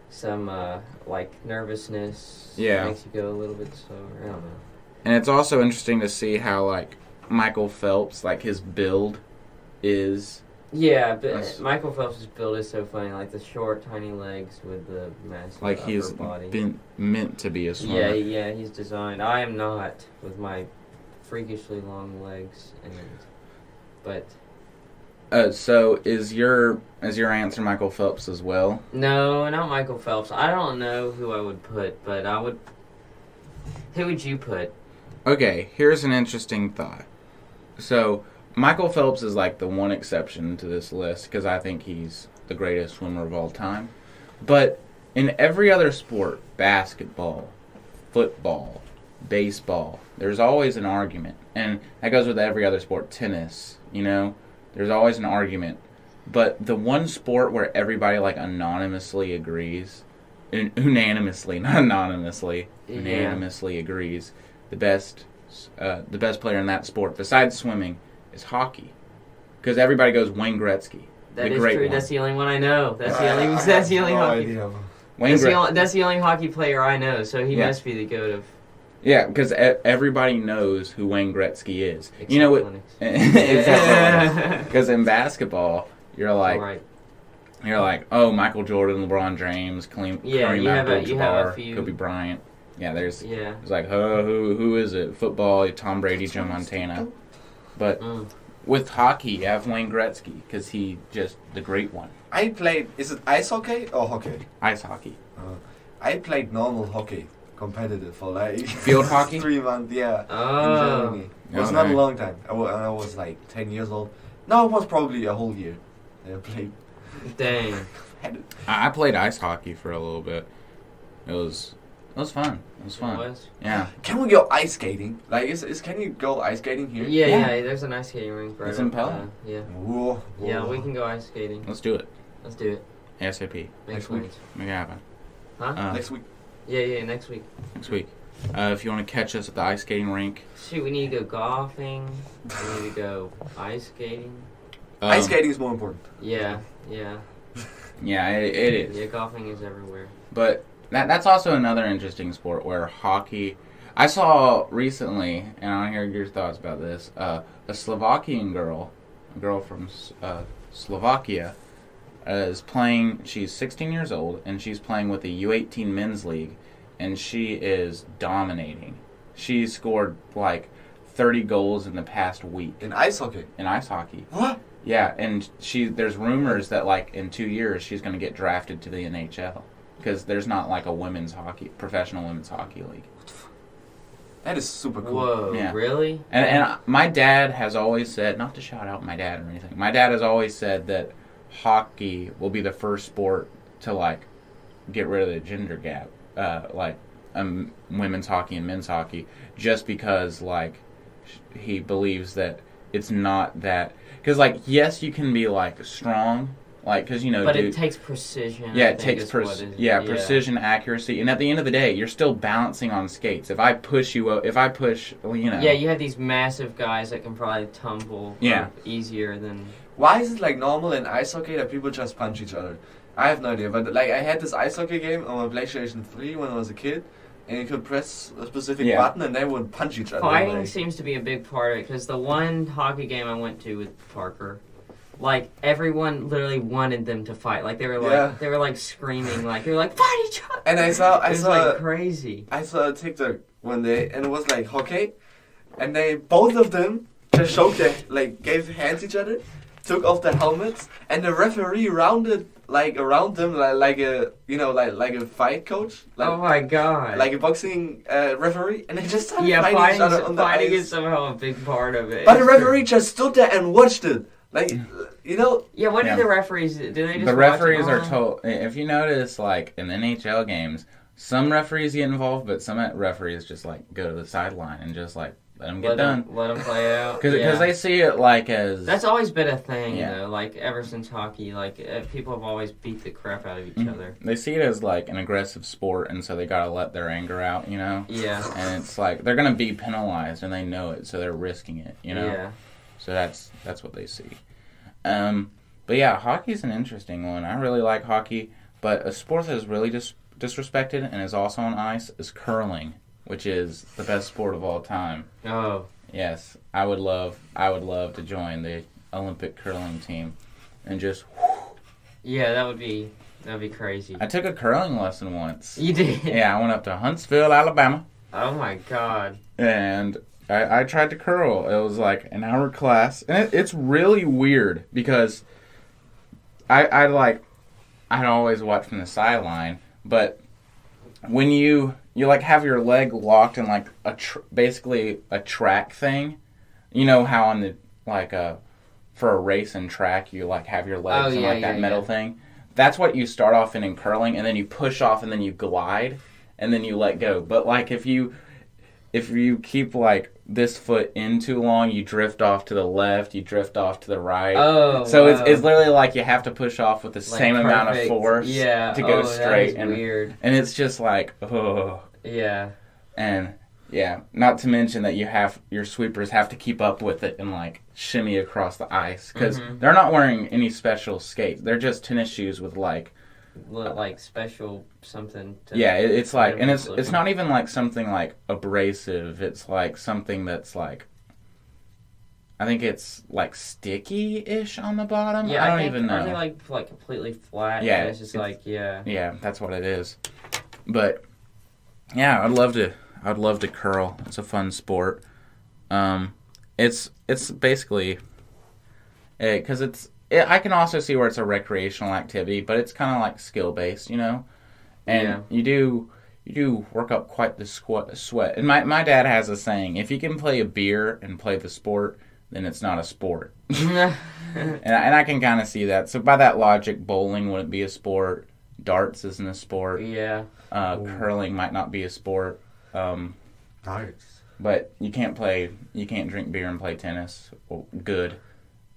some uh, like nervousness.
Yeah.
Makes you go a little bit slower. I don't know.
And it's also interesting to see how like Michael Phelps, like his build is
Yeah, but
That's-
Michael Phelps' build is so funny. Like the short, tiny legs with the massive
like
upper
he's
body.
been meant to be a swimmer.
yeah, yeah, he's designed. I am not with my freakishly long legs, and but
Uh, so is your is your answer Michael Phelps as well?
no, not Michael Phelps. I don't know who I would put, but I would. Who would you put?
Okay, here's an interesting thought. So Michael Phelps is like the one exception to this list because I think he's the greatest swimmer of all time. But in every other sport, basketball, football, baseball, there's always an argument. And that goes with every other sport, tennis, you know? There's always an argument. But the one sport where everybody like anonymously agrees, un- unanimously, not anonymously,
Yeah.
unanimously agrees, the best, uh, the best player in that sport besides swimming is hockey, because everybody goes Wayne Gretzky.
That
The
is
great
true.
one.
That's the only one I know. That's the only.
I
That's the only
no
hockey.
idea.
Wayne
That's the, only, that's the only hockey player I know. So he
Yeah.
must be the goat of.
yeah, because e- everybody knows who Wayne Gretzky is. you know what?
Except
Because in basketball, you're like,
right.
you're like, oh, Michael Jordan, LeBron James, Kareem,
Yeah,
Kareem
you have a- you have a
Abdul-Jabbar, Kobe Bryant. Yeah, there's
Yeah.
it's like, oh, who who is it? Football, Tom Brady, Joe Montana. But
Mm.
with hockey, you have Wayne Gretzky because he just the great one.
I played. Is it ice hockey or hockey?
Ice hockey.
Uh, I played normal hockey, competitive for like
Field hockey?
Three months, yeah. In
Oh.
Germany. It was not a long time. I was like ten years old. No, it was probably a whole year. I played.
Dang.
Had it.
I I played ice hockey for a little bit. It was it was fun. It was
It
fun.
was.
Yeah.
Can we go ice skating? Like, is, is can you go ice skating here?
Yeah,
Yeah.
yeah, There's an ice skating rink right
It's in
up,
Pelham.
uh, yeah.
Whoa, whoa.
Yeah, we can go ice skating.
Let's do it.
Let's do it.
ASAP.
Make
Next week.
Make it happen.
Huh?
Uh,
Next week.
Yeah, yeah. Next week.
next week. Uh, if you want to catch us at the ice skating rink.
Shoot, we need to go golfing. We need to go ice skating.
um,
ice skating is more important.
Yeah, yeah,
Yeah, it, it is.
yeah. Golfing is everywhere.
But that that's also another interesting sport where hockey. I saw recently, and I want to hear your thoughts about this. Uh, a Slovakian girl, a girl from uh, Slovakia, uh, is playing. She's 16 years old, and she's playing with the U18 men's league, and she is dominating. She scored like 30 goals in the past week
In ice hockey.
in ice hockey.
What?
Yeah, and she there's rumors that like in two years she's going to get drafted to the NHL because there's not like a women's hockey professional women's hockey league.
That is super cool.
Whoa,
Yeah.
really?
And and my dad has always said not to shout out my dad or anything. My dad has always said that hockey will be the first sport to like get rid of the gender gap, uh, like um, women's hockey and men's hockey, just because like he believes that it's not that because like yes you can be like strong like because you know
But
dude,
it takes precision.
Yeah, it takes
is
pre-
what is-
yeah, precision, accuracy, and at the end of the day, you're still balancing on skates. If I push you, uh, if I push, well, you know,
Yeah, you have these massive guys that can probably tumble um,
Yeah.
easier than
Why is it like normal in ice hockey that people just punch each other? I have no idea, but like I had this ice hockey game on my PlayStation 3 when I was a kid, and you could press a specific
Yeah.
button and they would punch each other.
Fighting
like-
seems to be a big part of it because the one hockey game I went to with Parker, like everyone literally wanted them to fight. Like they were like
Yeah.
they were like screaming, like they were like fight each other.
and I saw, I
it was
saw,
like crazy.
I saw a TikTok one day, and it was like hockey, and they both of them just showed their like gave hands each other, took off their helmets, and the referee rounded like around them like, like a you know like like a fight coach, like
oh my god!
like a boxing uh, referee, and they just started
yeah,
fighting,
fighting,
each other on the
fighting
ice.
is somehow a big part of it.
But the referee just stood there and watched it. Like, you know,
yeah, what
Yeah.
do the referees do? They just
the
watch
referees
it?
are told. If you notice, like in NHL games, some referees get involved, but some referees just like go to the sideline and just like let them get
let
done
them let them play out.
because
yeah.
they see it like as
That's always been a thing,
Yeah.
though. Like ever since hockey, like uh, people have always beat the crap out of each
Mhm.
other.
they see it as like an aggressive sport, and so they gotta let their anger out, you know.
Yeah.
And it's like they're gonna be penalized, and they know it, so they're risking it, you know.
Yeah.
So that's that's what they see. Um, but yeah, hockey's an interesting one. I really like hockey, but a sport that is really dis- disrespected and is also on ice is curling, which is the best sport of all time.
Oh.
Yes, I would love I would love to join the Olympic curling team, and just
Yeah, that would be that would be crazy.
I took a curling lesson once.
You did.
Yeah, I went up to Huntsville, Alabama,
Oh my god.
and I, I tried to curl. It was like an hour class, and it, it's really weird because I I like I'd always watch from the sideline, but when you you like have your leg locked in like a tr- basically a track thing, you know how on the like a for a race and track you like have your legs
Oh,
in
yeah,
like that
yeah,
metal
yeah.
thing. That's what you start off in in curling, and then you push off, and then you glide, and then you let go. But like if you if you keep like this foot in too long, you drift off to the left, you drift off to the right.
Oh.
so it's,
wow.
it's literally like you have to push off with the
Like
same amount of force
yeah.
to go
oh,
straight and
weird.
and it's just like oh
Yeah.
and yeah not to mention that you have your sweepers have to keep up with it and like shimmy across the ice because
Mhm.
they're not wearing any special skates they're just tennis shoes with like
Li- Like special something. To
yeah it, it's like and it's
Looking.
it's not even like something like abrasive it's like something that's like I think it's like sticky-ish on the bottom.
Yeah,
I don't
think,
even know.
They like like completely flat?
Yeah,
it's just
it's-
like yeah.
Yeah, that's what it is. But yeah, I'd love to. I'd love to curl. It's a fun sport. Um, it's it's basically because it's. It, I can also see where it's a recreational activity, but it's kind of like skill based, you know. And
Yeah.
you do you do work up quite the squ- sweat. And my my dad has a saying: if you can play a beer and play the sport, then it's not a sport. And I, and I can kind of see that. So by that logic, bowling wouldn't be a sport. Darts isn't a sport.
yeah.
Uh, curling might not be a sport. Um,
Darts.
but you can't play. You can't drink beer and play tennis. Well, good.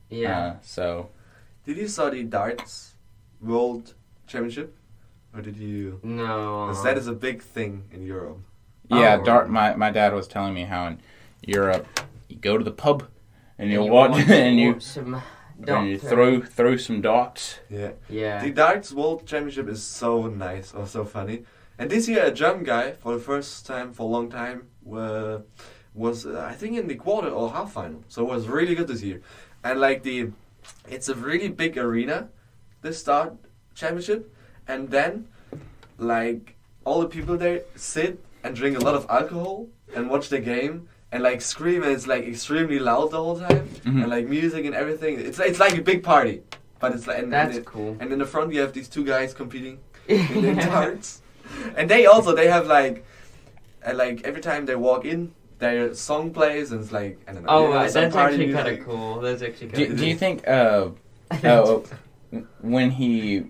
Yeah.
Uh, so
Did you saw the darts world championship, or did you?
no.
'cause that is a big thing in Europe.
yeah,
Oh.
dart. My my dad was telling me how in Europe you go to the pub and you
you
watch
want
and you
some
and you
doctor.
throw throw some darts.
Yeah.
Yeah.
The darts world championship is so nice or so funny. And this year, a German guy for the first time for a long time uh, was uh, I think in the quarter or half final. So it was really good this year. And like the, it's a really big arena, this start championship, and then like all the people there sit and drink a lot of alcohol and watch the game and like scream and it's like extremely loud the whole time
Mhm.
and like music and everything. It's it's like a big party, but it's like and,
That's
and,
cool.
and in the front you have these two guys competing in the darts, and they also they have like, uh, like every time they walk in, their song plays and it's like I don't know.
Oh,
you know,
right, that's actually kind
music.
of cool. That's actually
Do,
kind
do you think? Uh, oh, when he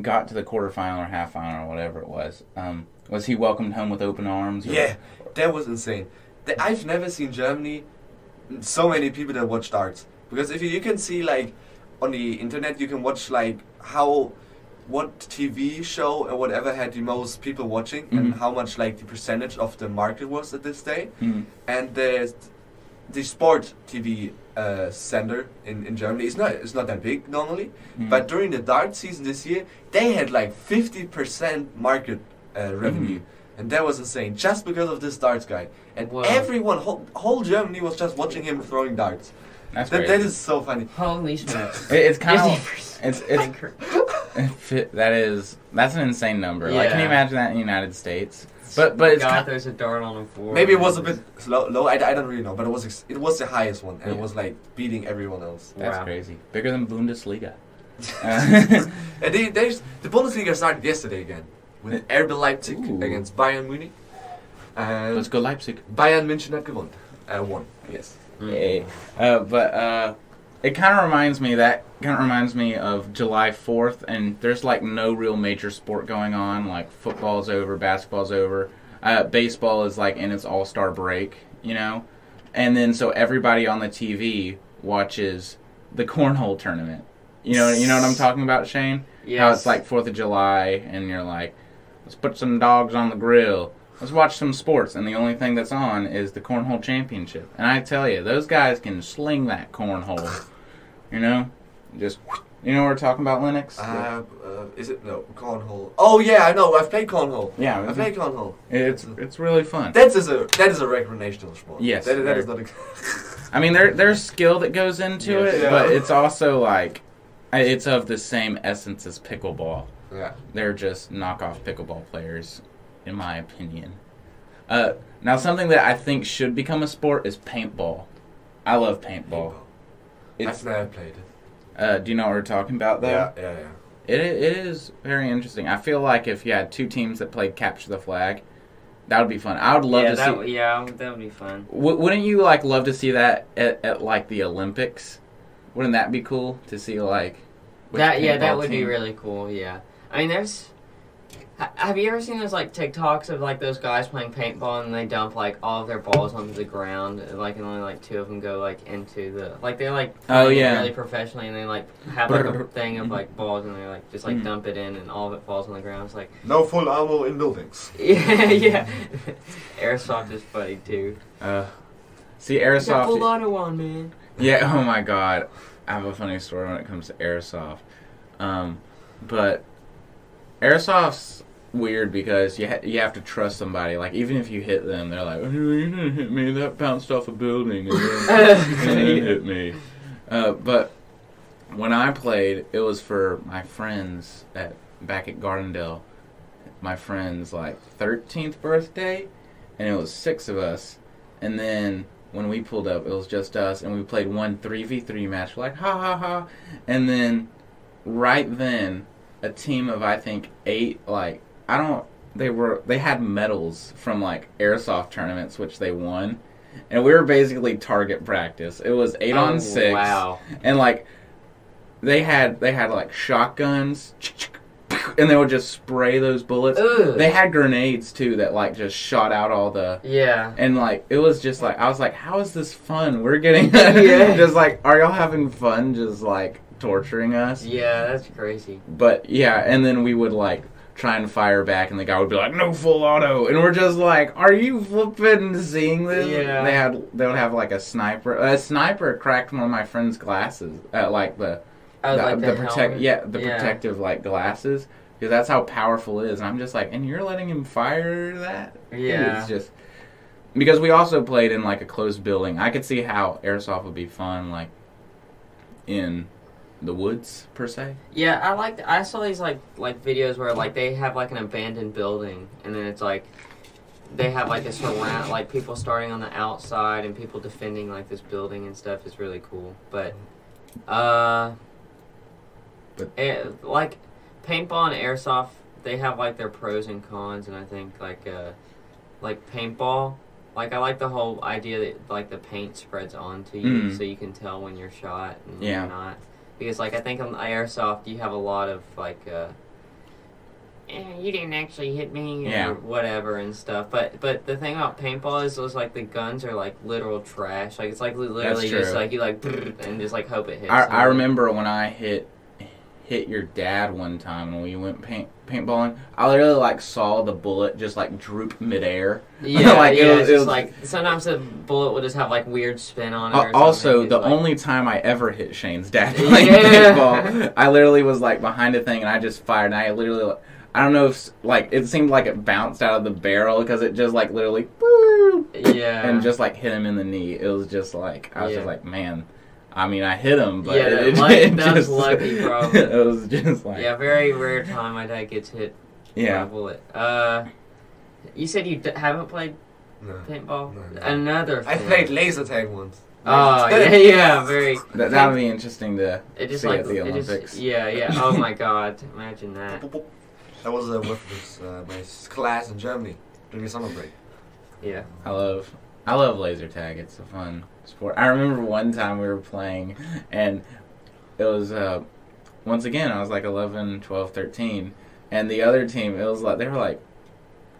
got to the quarterfinal or half final or whatever it was, um, was he welcomed home with open arms? or-
Yeah, that was insane. The- I've never seen Germany so many people that watch darts because if you, you can see like on the internet you can watch like how what TV show or whatever had the most people watching and
Mhm.
how much like the percentage of the market was at this day
Mhm.
and the the sport TV uh, center in, in Germany is not it's not that big normally
Mhm.
but during the dart season this year they had like 50% market uh, revenue and that was insane just because of this darts guy and
Wow.
everyone whole, whole Germany was just watching him throwing darts
that's
that, that is so funny
Holy smokes.
It- it's kind of it's it's that is that's an insane number. Like, can you imagine that in the United States? But but it's
God,
kind,
there's a dart on the floor.
maybe it was a bit slow, low I, I don't really know but it was ex- it was the highest one and it was like beating everyone else
that's
Wow.
crazy. Bigger than Bundesliga. Uh,
and they, there's, the Bundesliga started yesterday again with RB Leipzig
Ooh.
against Bayern Munich. And
Let's go Leipzig.
Bayern München hat gewonnen. Uh, won, yes.
Yay. Uh, but uh, it kind of reminds me that kind of reminds me of July Fourth, and there's like no real major sport going on. Like football's over, basketball's over, uh, baseball is like in its All Star break, you know. and then so everybody on the TV watches the cornhole tournament. You know, you know what I'm talking about, Shane? How it's like Fourth of July, and you're like, let's put some dogs on the grill. Let's watch some sports, and the only thing that's on is the cornhole championship. And I tell you, those guys can sling that cornhole. You know, just you know we're talking about, Lennox.
Uh, uh, is it no cornhole? Oh yeah, I know. I've played cornhole.
yeah,
I've played cornhole.
it's it's really fun.
That is a that is a recreational sport.
Yes,
that, that is not. A,
I mean, there there's skill that goes into
Yes.
it,
Yeah.
but it's also like it's of the same essence as pickleball.
yeah.
They're just knockoff pickleball players, in my opinion. Uh, now, something that I think should become a sport is paintball. I love paintball. It's,
I've never played it.
uh, do you know what we're talking about, though?
Yeah, yeah, yeah.
It, it is very interesting. I feel like if you had two teams that played capture the flag, that would be fun. I would love
yeah,
to
that,
see.
w- yeah, that would be fun.
W- wouldn't you like love to see that at, at like the Olympics? Wouldn't that be cool to see like? which
That yeah, that
paintball
would be really cool. Yeah, I mean, there's. Ha- Have you ever seen those like TikToks of like those guys playing paintball and they dump like all of their balls onto the ground, like and only like two of them go like into the like they're like
Oh, yeah.
really professionally and they like have like a thing of like balls and they like just like
Mhm.
dump it in and all of it falls on the ground. It's like
No full armor in buildings.
yeah, yeah. Airsoft is funny too.
Uh, see
You got full
airsoft.
auto on, man.
Yeah. Oh my god, I have a funny story when it comes to airsoft. Um, but airsoft's weird because you ha- you have to trust somebody. Like even if you hit them, they're like, oh, "You didn't hit me. That bounced off a building and then, then hit me." Uh, but when I played, it was for my friends at back at Gardendale. My friend's like thirteenth birthday, and it was six of us. And then when we pulled up, it was just us, and we played one three v three match. We're like ha ha ha, and then right then, a team of I think eight like I don't they were they had medals from like airsoft tournaments which they won. And we were basically target practice. It was eight
Oh,
on six
Wow.
and like they had they had like shotguns and they would just spray those bullets
Ugh.
they had grenades too that like just shot out all the
Yeah.
and like it was just like i was like how is this fun we're getting
Yeah.
just like are y'all having fun just like torturing us
Yeah, that's crazy.
but yeah and then we would like try and fire back and the guy would be like no full auto and we're just like are you flipping seeing this
Yeah.
they had they would have like a sniper a sniper cracked one of my friend's glasses uh, like the
I
the,
like
the
the
protect yeah the
Yeah.
protective like glasses because that's how powerful it is and i'm just like and you're letting him fire that
Yeah.
it's just because we also played in like a closed building i could see how airsoft would be fun like in the woods per se
Yeah, I like. I saw these like like videos where like they have like an abandoned building, and then it's like they have like a surround like people starting on the outside and people defending like this building and stuff. is really cool, but uh,
But-
eh, like paintball and airsoft, they have like their pros and cons, and I think like uh like paintball. Like I like the whole idea that like the paint spreads onto you,
Mm.
so you can tell when you're shot and
Yeah.
you're not because like I think on airsoft you have a lot of like uh eh, you didn't actually hit me
Yeah.
or whatever and stuff. But but the thing about paintball is those like the guns are like literal trash. Like it's like literally just like you like and just like hope it hits.
I, I remember when i hit hit your dad one time when we went paint paintballing i literally like saw the bullet just like droop midair
Yeah,
Like, it was-
it's
it was-
like sometimes the bullet will just have like weird spin on it.
Uh, also, the
like-
only time I ever hit Shane's dad playing
Yeah.
paintball, I literally was like behind a thing and I just fired. And I literally, I don't know if like it seemed like it bounced out of the barrel because it just like literally,
yeah,
and just like hit him in the knee. It was just like I was
Yeah.
just like, man. I mean, I hit him, but
Yeah,
it, it,
luck-
it
that was lucky, probably.
it was just like,
yeah, very rare time my dad gets hit by a
yeah.
bullet. Uh, you said you d- haven't played
No.
paintball.
No, no.
Another.
I
thing.
played laser tag once.
Oh yeah, yeah, very.
That that would be interesting to
It just
see
like
at the
it just-
Olympics.
yeah, yeah. Oh my god, imagine that.
That was uh, with this, uh, my class in Germany during the summer break.
Yeah.
I love I love laser tag. It's a fun sport. I remember one time we were playing and it was uh once again I was like 11, 12, 13 and the other team it was like they were like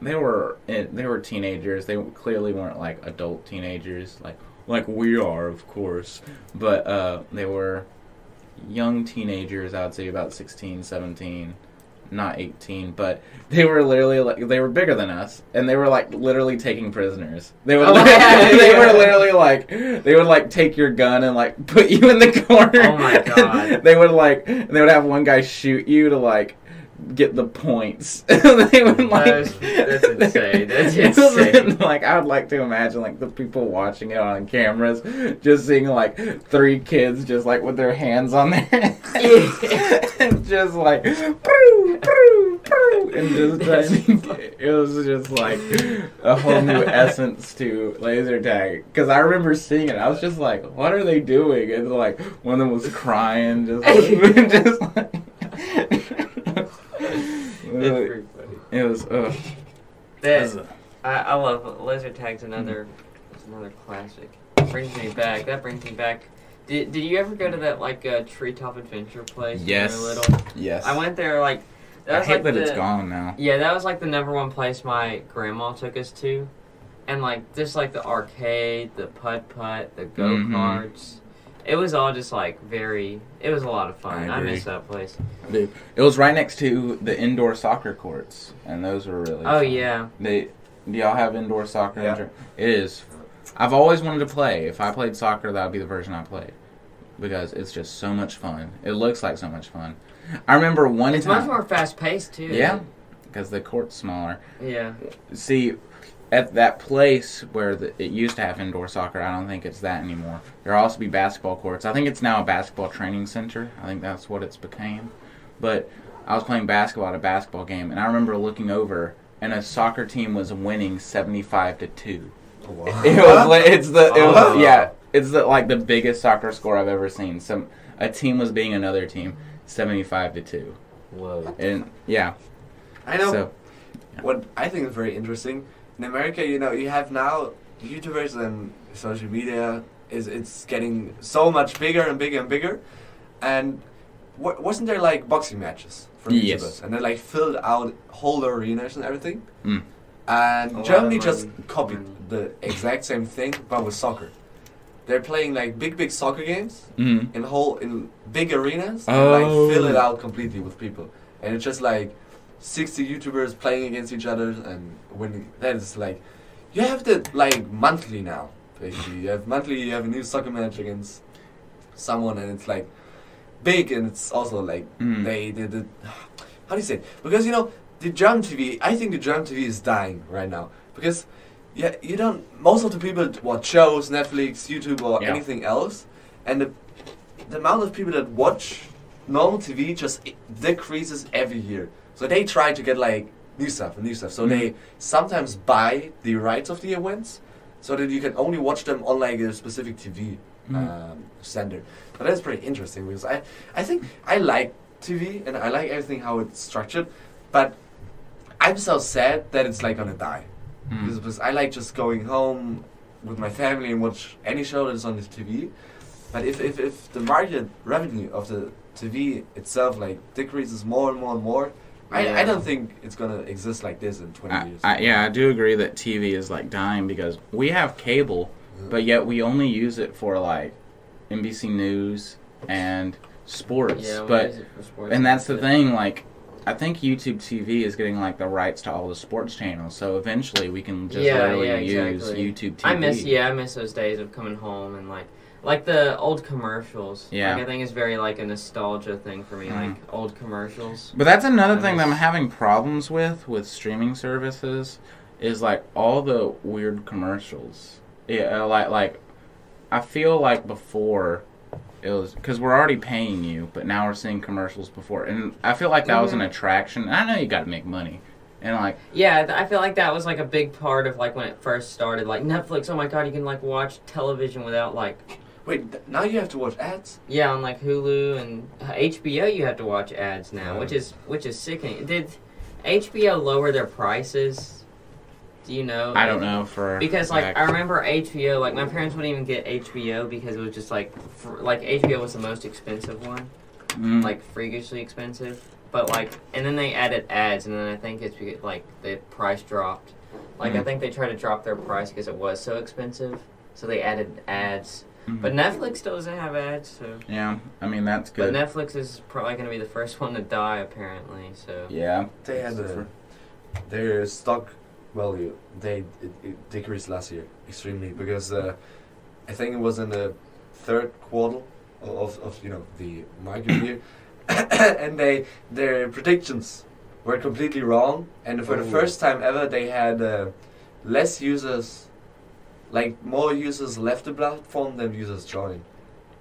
they were eh, they were teenagers. They clearly weren't like adult teenagers like like we are, of course. But uh, they were young teenagers. I'd say about 16, 17, not 18, but they were literally like they were bigger than us, and they were like literally taking prisoners. They would
Oh, yeah,
they
yeah.
were literally like they would like take your gun and like put you in the corner.
Oh my God.
they would like and they would have one guy shoot you to like get the points. they would like
That's- that's insane. That's insane.
like I would like to imagine like the people watching it on cameras, just seeing like three kids just like with their hands on their heads, and just like "Proo, proo, proo," and just trying to, it was just like a whole new essence to laser tag. Because I remember seeing it, I was just like, "What are they doing?" And like one of them was crying, just like, just like.
It's.
It was. Ugh.
That, I, I love laser tag's another it's another classic. Brings me back. That brings me back. Did, did you ever go to that like uh, treetop adventure place
Yes.
when you were little?
Yes.
I went there like that
I
was
hate
like
that
the,
it's gone now.
Yeah, that was like the number one place my grandma took us to, and like just like the arcade, the putt putt, the go
Mhm.
karts. It was all just like very. It was a lot of fun.
I
I, miss that place.
Dude, it was right next to the indoor soccer courts, and those were really.
Oh
fun.
yeah,
They do y'all have indoor soccer?
Yeah.
inter- It is. I've always wanted to play. If I played soccer, that would be the version I played because it's just so much fun. It looks like so much fun. I remember one
it's
time.
much more fast paced too.
Yeah, because the court's smaller.
Yeah.
See, at that place where the, it used to have indoor soccer, I don't think it's that anymore. There'll also be basketball courts. I think it's now a basketball training center. I think that's what it's became. But I was playing basketball at a basketball game, and I remember looking over, and a soccer team was winning seventy-five to two. It was. li- It's the. It was.
Oh.
Yeah. It's the, like the biggest soccer score I've ever seen. Some a team was being another team, seventy-five to two,
Whoa.
and yeah.
I know
So
what I think is very interesting. In America, you know, you have now YouTubers and social media is it's getting so much bigger and bigger and bigger. And wa- wasn't there like boxing matches for
Yes.
YouTubers? And they like filled out whole arenas and everything.
Mm.
And
A lot
Germany just copied
Mm.
the exact same thing, but with soccer. They're playing like big, big soccer games
mhm.
in whole in big arenas and
Oh.
like fill it out completely with people and it's just like 60 youtubers playing against each other and winning that is like you have the like monthly now basically you have monthly you have a new soccer match against someone and it's like big and it's also like
Mm.
they did it how do you say it? because you know the German TV I think the German TV is dying right now because yeah you don't most of the people watch shows Netflix YouTube or
Yeah.
anything else and the the amount of people that watch normal TV just decreases every year so they try to get like new stuff and new stuff so
Mhm.
they sometimes buy the rights of the events so that you can only watch them on like a specific TV
Mhm.
um, sender but that's pretty interesting because I I think I like TV and I like everything how it's structured, but I'm so sad that it's like gonna die.
Mm.
Because, because I like just going home with my family and watch any show that is on the TV. But if, if, if the market revenue of the TV itself like decreases more and more and more, I, I don't think it's gonna exist like this in 20
I,
years.
I, yeah, I do agree that TV is like dying because we have cable, but yet we only use it for like NBC News and sports.
Yeah. we
but
use it for sports
and that's the
it.
thing, like I think YouTube TV is getting like the rights to all the sports channels, so eventually we can just
Yeah,
literally
yeah,
use
exactly.
YouTube TV.
I miss yeah, I miss those days of coming home and like like the old commercials.
Yeah.
Like I think it's very like a nostalgia thing for me,
Mhm.
like old commercials.
But that's another
I
thing that I'm having problems with with streaming services is like all the weird commercials. Yeah, uh, like like I feel like before it was because we're already paying you, but now we're seeing commercials before, and I feel like that was an
Mhm.
attraction. And I know you got to make money, and like
Yeah, th- I feel like that was like a big part of like when it first started. Like Netflix, oh my god, you can like watch television without like
Wait, th- now you have to watch ads?
yeah on like Hulu and uh, HBO. You have to watch ads now,
Yeah.
which is which is sickening. Did HBO lower their prices? Do you know?
I don't know for
Because like
fact.
I remember HBO, like my parents wouldn't even get HBO because it was just like fr- like HBO was the most expensive one,
Mm.
like freakishly expensive. But like, and then they added ads, and then I think it's because like the price dropped. Like I
Mm.
think they tried to drop their price because it was so expensive. so they added ads.
Mhm.
But Netflix still doesn't have ads, so.
yeah, I mean that's good. But.
Netflix is probably going to be the first one to die, apparently. So.
yeah,
They had a, their stock value. They it, it decreased last year extremely because uh, I think it was in the third quarter of, of you know the market year, and they their predictions were completely wrong. And for the first time ever, they had uh, less users, like more users left the platform than users joined.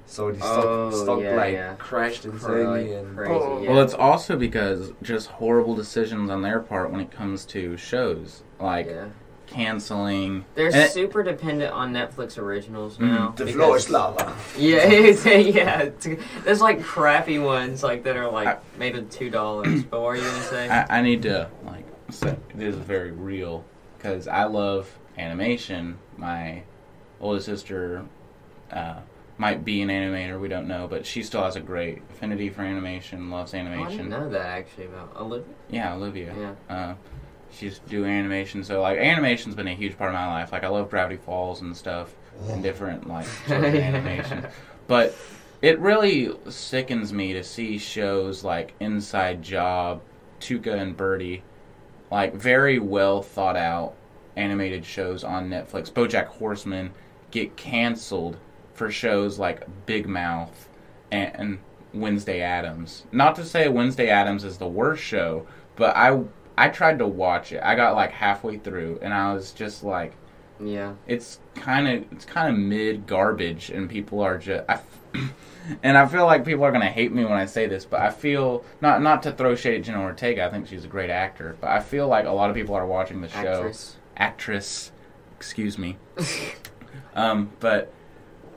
So the stock,
Oh,
stock
yeah,
like
yeah.
crashed
Cra-
insanely and
crazy,
Oh.
yeah.
Well, it's also because just horrible decisions on their part when it comes to shows, like
yeah.
canceling.
They're
and it-
super dependent on Netflix originals
Mhm.
now.
the
because-
floor is lava.
Yeah, it's, yeah. There's like crappy ones like that are like
I-
made with two dollars. But what are you gonna say?
I, I need to like say this is very real because I love animation. My older sister uh, might be an animator. We don't know, but she still has a great affinity for animation. Loves
Oh, I didn't
animation.
know that actually about Olivia.
yeah, Olivia.
Yeah.
Uh, she's doing animation, so like animation's been a huge part of my life. Like I love Gravity Falls and stuff, and different like sorts of animation. But it really sickens me to see shows like Inside Job, Tuca and Birdie, like very well thought out animated shows on Netflix. BoJack Horseman get canceled for shows like Big Mouth and, and Wednesday Addams. Not to say Wednesday Addams is the worst show, but I I tried to watch it. I got like halfway through and I was just like
Yeah.
it's kind of it's kind of mid garbage and people are just I and I feel like people are gonna hate me when I say this, but I feel not not to throw shade at Jenna Ortega. I think she's a great actor, but I feel like a lot of people are watching the show.
Actress.
Actress, excuse me. um, but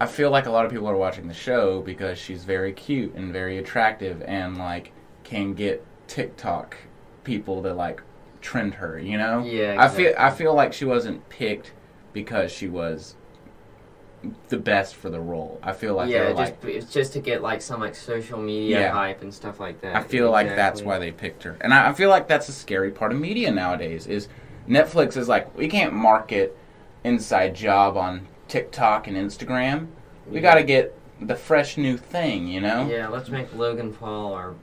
I feel like a lot of people are watching the show because she's very cute and very attractive and like can get TikTok people to like trend her. You know?
Yeah.
I feel I feel like she wasn't picked because she was the best for the role. I feel like
yeah, just
like
it's just to get like some like social media
Yeah.
hype and stuff like that.
I feel like that's why they picked her, and I, I feel like that's a scary part of media nowadays. Is Netflix is like we can't market Inside Job on TikTok and Instagram. We
Yeah.
got to get the fresh new thing, you know.
Yeah, let's make Logan Paul our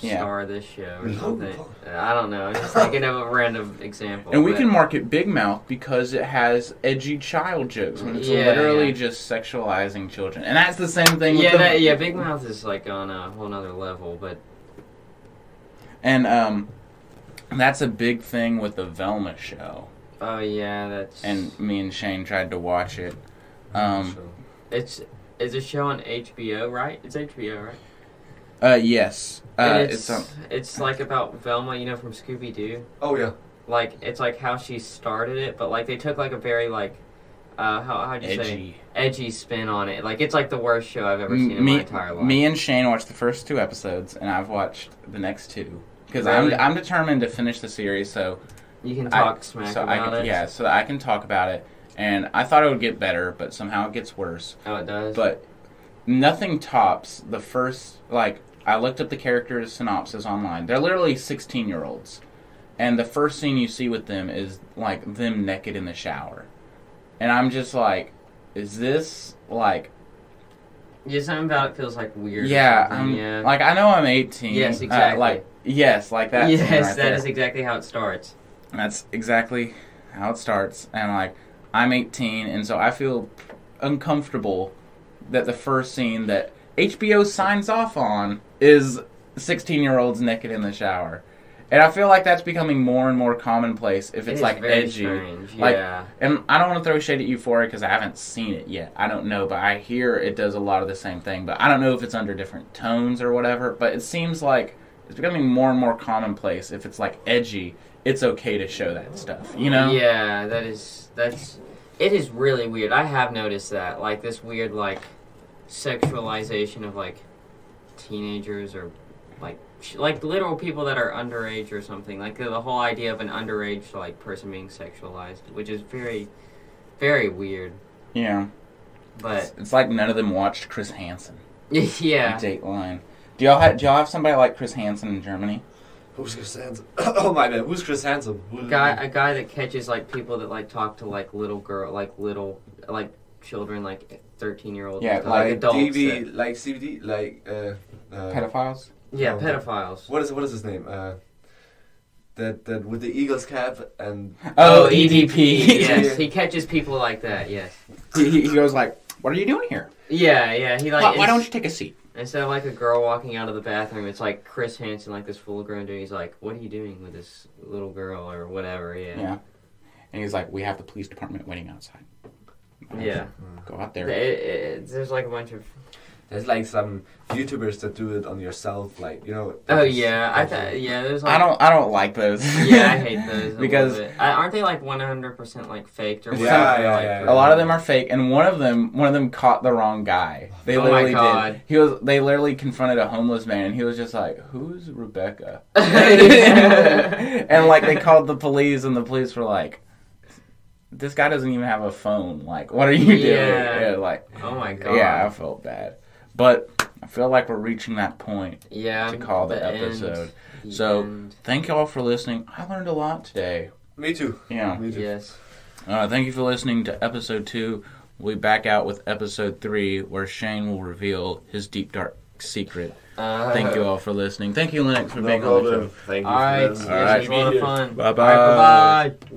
Yeah.
star of this show or something. I don't know. I'm just thinking of a random example.
And we can market Big Mouth because it has edgy child jokes when it's
Yeah,
literally
yeah.
just sexualizing children, and that's the same thing. With
Yeah,
the,
that, yeah. Big Mouth is like on a whole nother level, but
And um, that's a big thing with the Velma show.
oh yeah, that's
And me and Shane tried to watch it. Um,
it's it's a show on HBO, right? It's HBO, right?
uh, yes, uh,
And
it's,
it's
um,
it's like about Velma, you know, from Scooby Doo.
oh yeah.
Like it's like how she started it, but like they took like a very like uh how how'd you say
edgy.
edgy spin on it. Like it's like the worst show I've ever seen in my entire life.
me and Shane watched the first two episodes, and I've watched the next two because
Really?
I'm I'm determined to finish the series. So
you can
I-
talk smack
so I
about
can,
it.
yeah, so I can talk about it. And I thought it would get better, but somehow it gets worse.
Oh, it does.
But nothing tops the first like I looked up the characters synopsis online. They're literally 16 year olds. And the first scene you see with them is like them naked in the shower. And I'm just like, is this like
yeah, something about it feels like weird.
yeah, I'm
yeah.
like I know I'm 18.
Yes,
uh,
exactly.
like yes, like that.
yes,
right
that
there.
is exactly how it starts.
That's exactly how it starts. And like, I'm 18, and so I feel uncomfortable that the first scene that HBO signs off on is 16 year olds naked in the shower. And I feel like that's becoming more and more commonplace if it's
is
like edgy.
strange.
Like-
yeah.
And I don't want to throw shade at Euphoria because I haven't seen it yet. I don't know, but I hear it does a lot of the same thing. But I don't know if it's under different tones or whatever. But it seems like it's becoming more and more commonplace. If it's like edgy, it's okay to show that stuff. You know?
Yeah, that is that's it is really weird. I have noticed that like this weird like sexualization of like teenagers or like sh- like literal people that are underage or something. Like the, the whole idea of an underage like person being sexualized, which is very very weird.
Yeah.
But
It's like none of them watched Chris Hansen.
yeah.
Dateline. Do y'all have, do y'all have somebody like Chris Hansen in Germany?
Who's Chris Hansen? oh my god, who's Chris Hansen? Who-
guy a guy that catches like people that like talk to like little girl like little like children, like thirteen year olds,
Yeah,
like,
like
adults.
DV,
that-
like CBD, like uh, uh,
Pedophiles.
yeah,
Oh.
pedophiles.
what is what is his name? Uh, that that with the Eagles cap and
Oh, EDP.
yes, he catches people like that. Yes.
he, he goes like, "What are you doing here?
Yeah, yeah. He like.
why, why don't you take a seat?"
Instead of like a girl walking out of the bathroom, it's like Chris Hansen, like this full grown dude. He's like, "What are you doing with this little girl or whatever?" Yeah.
Yeah. And he's like, "We have the police department waiting outside."
Yeah.
Go out
It,
there.
it, there's like a bunch of.
There's like some YouTubers that do it on yourself, like you know.
Oh yeah, I
that
th- yeah. There's like.
I don't. I don't like those.
Yeah, I hate those
Because-
I, aren't they like 100% like faked or
Yeah,
whatever?
yeah,
like,
yeah,
A lot of them are fake, and one of them, one of them caught the wrong guy. They
Oh my
literally
God.
did. He was. They literally confronted a homeless man, and he was just like, "Who's Rebecca?" and like they called the police, and the police were like, "This guy doesn't even have a phone. Like, what are you doing?"
Yeah.
Yeah, like,
Oh my god.
yeah, I felt bad, but I feel like we're reaching that point.
Yeah.
to call the
end.
episode.
The
So-
end.
Thank you all for listening. I learned a lot today.
Me too.
Yeah.
Me too.
Yes.
Uh, thank you for listening to episode two. We'll be back out with episode three, where Shane will reveal his deep dark secret.
Uh,
Thank you all for listening. Thank you, Lennox, for
No
being on the show.
Thank you.
All right.
for
Yes,
that.
All right.
it was a lot of fun.
Bye-bye.
Bye bye.